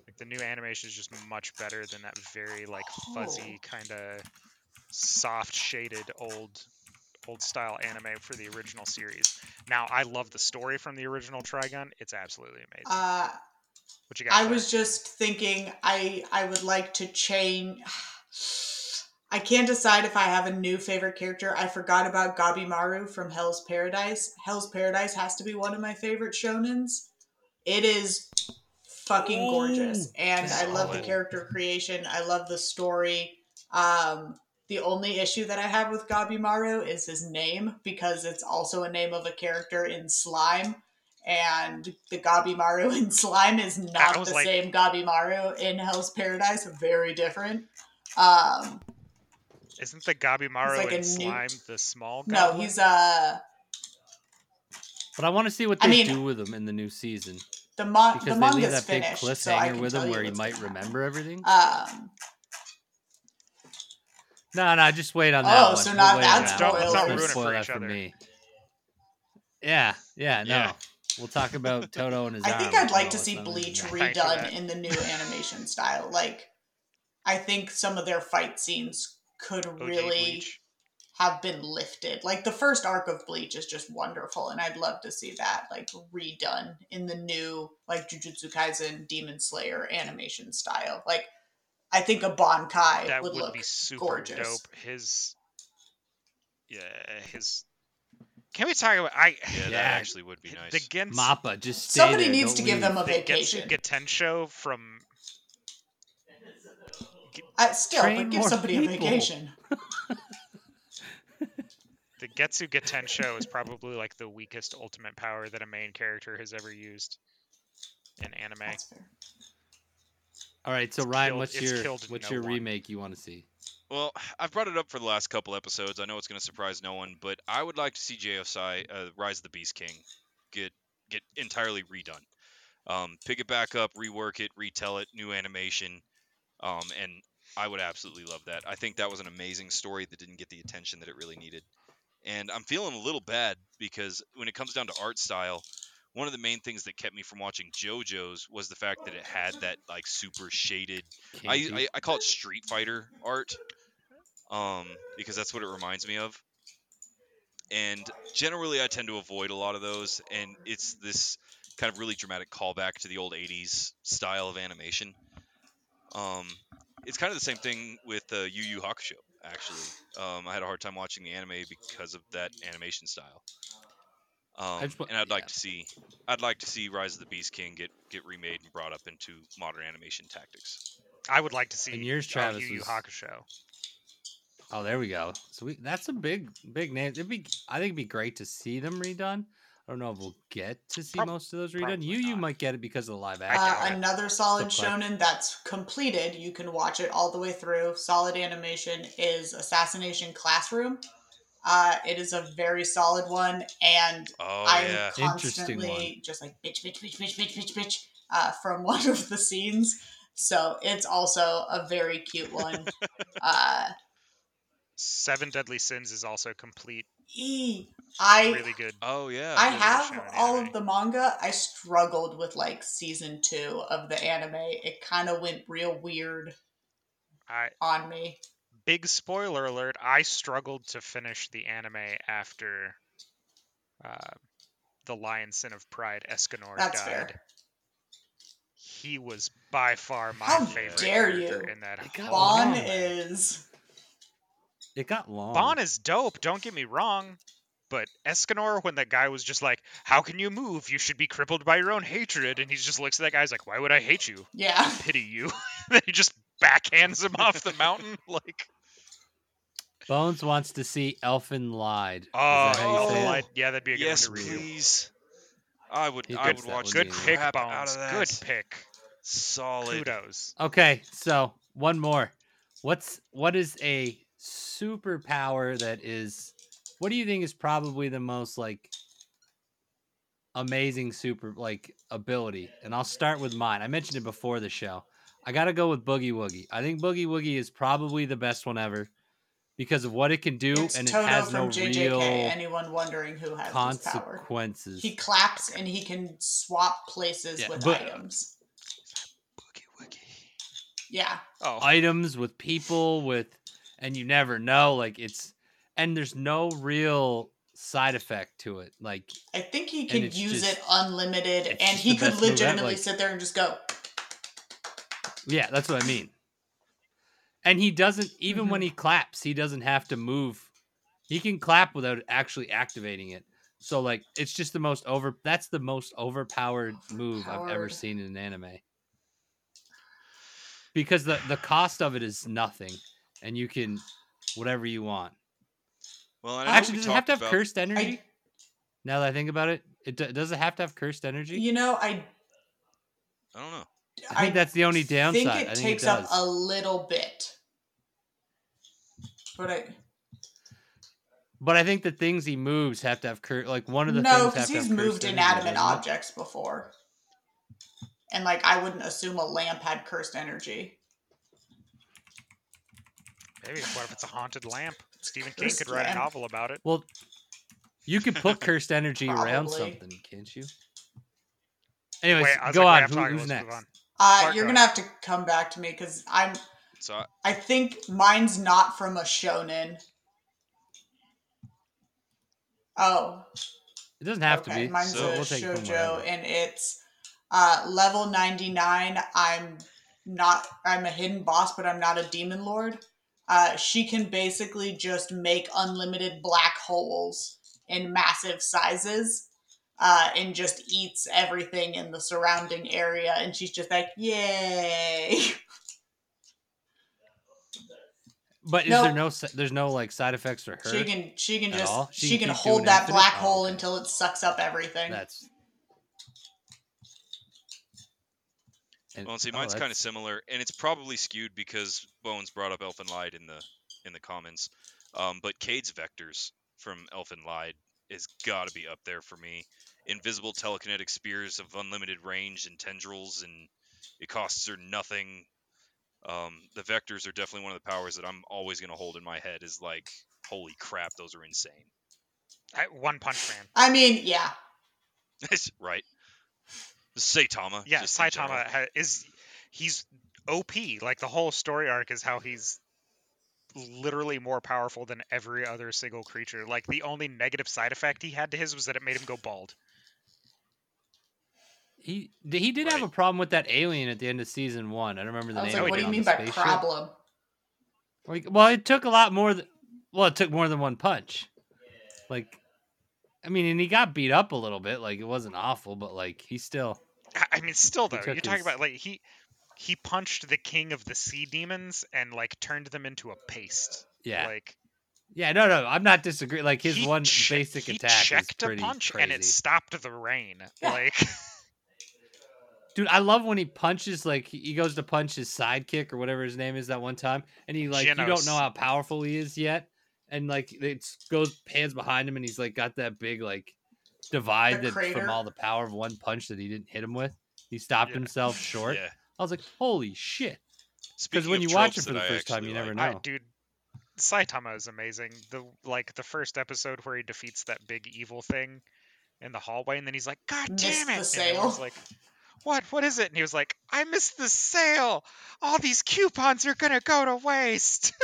Like the new animation is just much better than that very like fuzzy Oh. kind of soft shaded old old style anime for the original series. Now I love the story from the original Trigun. It's absolutely amazing. uh, what you got? I Claire? was just thinking I I would like to change. [SIGHS] I can't decide if I have a new favorite character. I forgot about Gabimaru from Hell's Paradise. Hell's Paradise has to be one of my favorite shonens. It is fucking gorgeous, Ooh, and I love the character creation. I love the story. Um, the only issue that I have with Gabimaru is his name because it's also a name of a character in Slime and the Gabimaru [LAUGHS] in Slime is not the like- same Gabimaru in Hell's Paradise. Very different. Um, Isn't the Gabimaru like a in new- Slime the small? Guy? No, goblin? he's uh But I want to see what I they mean- do with him in the new season the mon- because the they leave that big finished, so cliffhanger can with him where he might gonna happen. remember everything. Um, No, no, just wait on Oh, that one. so We'll not wait that on that Don't- Don't ruin it spoil for that each other. me. Yeah, yeah, no. Yeah. We'll talk about Todo and his. I think. I'd like to oh, see Bleach that. Thanks for redone in the new animation style. Like, I think some of their fight scenes could OG really Bleach. have been lifted. Like the first arc of Bleach is just wonderful, and I'd love to see that like redone in the new like Jujutsu Kaisen Demon Slayer animation style. Like, I think a Bankai that would, would, look be super gorgeous. dope. His, yeah, his. Can we talk about I? yeah, Yeah. that actually would be The nice. Gens, Mappa, just stay Somebody there, needs don't to give them a the vacation. Getsuga Tensho from I, uh, still, Train but give more somebody a vacation. the Getsuga Tensho is probably like the weakest ultimate power that a main character has ever used in anime. That's fair. All right, so It's Ryan, killed- what's your what's no your one. remake you want to see? Well, I've brought it up for the last couple episodes. I know it's going to surprise no one, but I would like to see JSI, uh, Rise of the Beast King, get get entirely redone. Um, pick it back up, rework it, retell it, new animation, um, and I would absolutely love that. I think that was an amazing story that didn't get the attention that it really needed. And I'm feeling a little bad because when it comes down to art style, one of the main things that kept me from watching JoJo's was the fact that it had that like super shaded. I, I I call it Street Fighter art, um, because that's what it reminds me of. And generally, I tend to avoid a lot of those, and it's this kind of really dramatic callback to the old '80s style of animation. Um, it's kind of the same thing with uh, Yu Yu Hakusho. Actually, um, I had a hard time watching the anime because of that animation style. Um, just wa- and I'd like yeah. to see, I'd like to see Rise of the Beast King get get remade and brought up into modern animation tactics. I would like to see And yours, uh, Travis, Yu Yu was- Hakusho. Oh, there we go. So we that's a big big name. It'd be I think it'd be great to see them redone. I don't know if we'll get to see Prob- most of those redone. probably You you might get it because of the live Uh, action. another solid Look like- shonen that's completed, you can watch it all the way through. Solid animation is Assassination Classroom. Uh, it is a very solid one, and Oh I'm yeah, constantly just like bitch, bitch, bitch, bitch, bitch, bitch, bitch uh, from [LAUGHS] one of the scenes. So it's also a very cute one. [LAUGHS] uh, Seven Deadly Sins is also complete. e- I really good. oh yeah. I have all anime. of the manga. I struggled with like season two of the anime. It kind of went real weird I on me. Big spoiler alert. I struggled to finish the anime after uh, the Lion Sin of Pride. Escanor That's died. fair. He was by far my How favorite dare character you. in that It Ban is it got long. Ban is dope. Don't get me wrong. But Escanor, when that guy was just like, "How can you move? You should be crippled by your own hatred," and he just looks at that guy, he's like, "Why would I hate you? yeah. Pity you." [LAUGHS] then he just backhands him off the mountain. [LAUGHS] Like, Bones wants to see Elfen Lied. oh, Is that ah, how you say it? Light- yeah, that'd be a good yes, one to review. please. I would. He I would that watch Good pick, crap out Bones. of that. Good pick. Solid. Kudos. Okay, so one more. What's what is a superpower that is what do you think is probably the most like amazing super like ability? And I'll start with mine. I mentioned it before the show. I got to go with Boogie Woogie. I think Boogie Woogie is probably the best one ever because of what it can do It's and it Todo has from no JJK. real Anyone wondering who has this power? consequences. He claps and he can swap places Yeah, with but- items. Boogie woogie. Yeah. Oh, items with people with and you never know like it's and there's no real side effect to it like I think he can use just- it unlimited and he could best move ever, legitimately like- sit there and just go, yeah that's what i mean and he doesn't even Mm-hmm. when he claps he doesn't have to move he can clap without actually activating it so like it's just the most over that's the most overpowered move i've ever seen in an anime because the the cost of it is nothing and you can whatever you want Well, I know Actually, we does it have to have about- cursed energy? I, now that I think about it, it do- does it have to have cursed energy? you know, I I don't know. I think that's the only downside. think I it think it takes up a little bit. But I But I think the things he moves have to have cur- like one of the no, things have because to he's have moved inanimate objects before, and like I wouldn't assume a lamp had cursed energy. maybe. What if it's a haunted lamp? [SIGHS] Stephen King Cursed could write lamp. a novel about it. Well, you could put [LAUGHS] cursed energy around something, can't you? Anyways, Wait, go like, on. Who, talking, who's let's move next? on. Uh, Clark, you're go gonna have to come back to me because I'm. So I, I think mine's not from a shonen. Oh, It doesn't have okay. to be. Mine's So- a we'll take shojo, and it's uh, level ninety nine. I'm not. I'm a hidden boss, but I'm not a demon lord. Uh, she can basically just make unlimited black holes in massive sizes. Uh, and just eats everything in the surrounding area, and she's just like, "Yay!" [LAUGHS] But is No. there no there's no like side effects for her? She can she can At just all? she, She can can hold that black Oh, hole okay. until it sucks up everything. That's and, well, see, oh, mine's kind of similar, and it's probably skewed because Bones brought up Elfen Lied in the in the comments. Um, but Kaede's vectors from Elfen Lied is got to be up there for me. Invisible telekinetic spears of unlimited range and tendrils, and it costs her nothing. Um, the vectors are definitely one of the powers that I'm always going to hold in my head. Is like, holy crap, those are insane. I, One Punch Man. I mean, yeah. [LAUGHS] right. Saitama. Yeah, just in. Saitama ha- is he's OP. Like the whole story arc is how he's literally more powerful than every other single creature. Like the only negative side effect he had to his was that it made him go bald. He he did have a problem with that alien at the end of season one. I don't remember the I was name. like, what do you mean by spaceship. problem? Like, well, it took a lot more. Than, well, it took more than one punch. Like, I mean, and he got beat up a little bit. Like, it wasn't awful, but like, he still. I- I mean, still though, you're talking about like he he punched the king of the sea demons and like turned them into a paste. Yeah, Like yeah, no, no, I'm not disagreeing. Like his he one che- basic he attack is checked pretty a punch crazy. and it stopped the rain. Yeah. Like [LAUGHS] Dude, I love when he punches. Like he goes to punch his sidekick or whatever his name is that one time, and he like you don't know how powerful he is yet, and like it goes pans behind him, and he's like got that big like divide that from all the power of one punch that he didn't hit him with. He stopped Yeah. himself [LAUGHS] short. Yeah. I was like, holy shit! Because when you watch it for the I first time, actually you never know. I, dude, Saitama is amazing. The like the first episode where he defeats that big evil thing in the hallway, and then he's like, "God Missed damn it!" And sale. everyone's like, "What? What is it?" And he was like, "I missed the sale. All these coupons are gonna go to waste." [LAUGHS]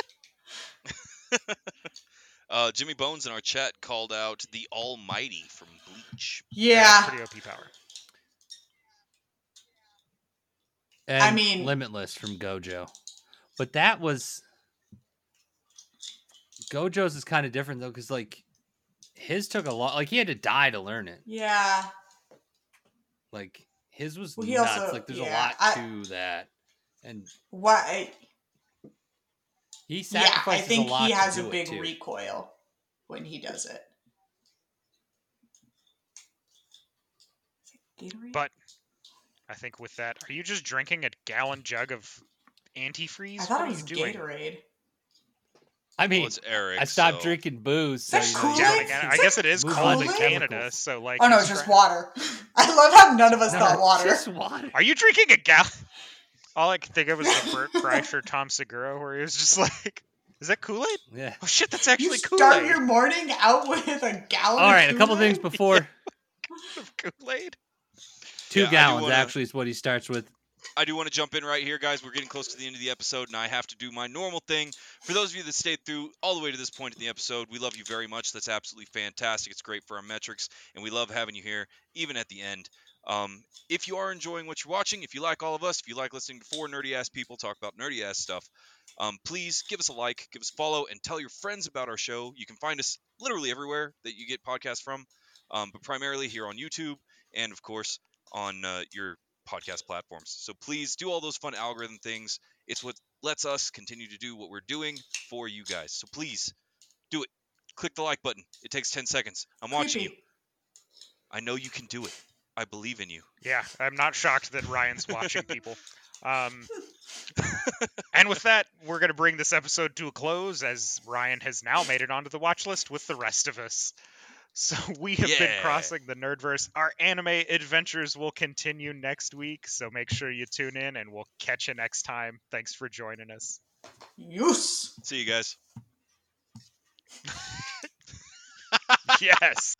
Uh, Jimmy Bones in our chat called out the Almighty from Bleach. Yeah. That's pretty OP power. And I mean- Limitless from Gojo, but that was Gojo's is kind of different though, because like his took a lot. Like he had to die to learn it. Yeah. Like his was Well, he nuts. also- like there's yeah, a lot I- to that, and Why? he sacrifices Yeah, sacrifices I think a lot. he has a big recoil when he does it. Is it But I think with that, are you just drinking a gallon jug of antifreeze? I thought what it was you doing? Gatorade. I Well, mean, it's Eric. I stopped so- drinking booze. So, Is you know, Yeah, Kool-Aid? like, I guess it is move cold in to Canada, so like. Oh no, it's just water. [LAUGHS] I love how none of us No, thought it's [LAUGHS] water. just water. Are you drinking a gallon? All I could think of was the Bert Kreischer Tom Segura, where he was just like, "Is that Kool Aid? Yeah. Oh shit, that's actually Kool start Aid." your morning out with a gallon. All right, of a couple things before [LAUGHS] of Kool Aid. two Yeah, gallons wanna- actually is what he starts with. I do want to jump in right here, guys. We're getting close to the end of the episode, and I have to do my normal thing. For those of you that stayed through all the way to this point in the episode, we love you very much. That's absolutely fantastic. It's great for our metrics, and we love having you here, even at the end. Um, if you are enjoying what you're watching, if you like all of us, if you like listening to four nerdy ass people talk about nerdy ass stuff, um, please give us a like, give us a follow, and tell your friends about our show. You can find us literally everywhere that you get podcasts from, um, but primarily here on YouTube and, of course, on uh, your podcast platforms. So please do all those fun algorithm things. It's what lets us continue to do what we're doing for you guys. So please do it. Click the like button. It takes 10 seconds. I'm watching you. I know you can do it. I believe in you. Yeah, I'm not shocked that Ryan's watching people. [LAUGHS] Um, and with that, we're going to bring this episode to a close as Ryan has now made it onto the watch list with the rest of us. [LAUGHS] So we have been crossing the Nerdverse. Our anime adventures will continue next week, so make sure you tune in and we'll catch you next time. Thanks for joining us. Use. See you guys. [LAUGHS] yes.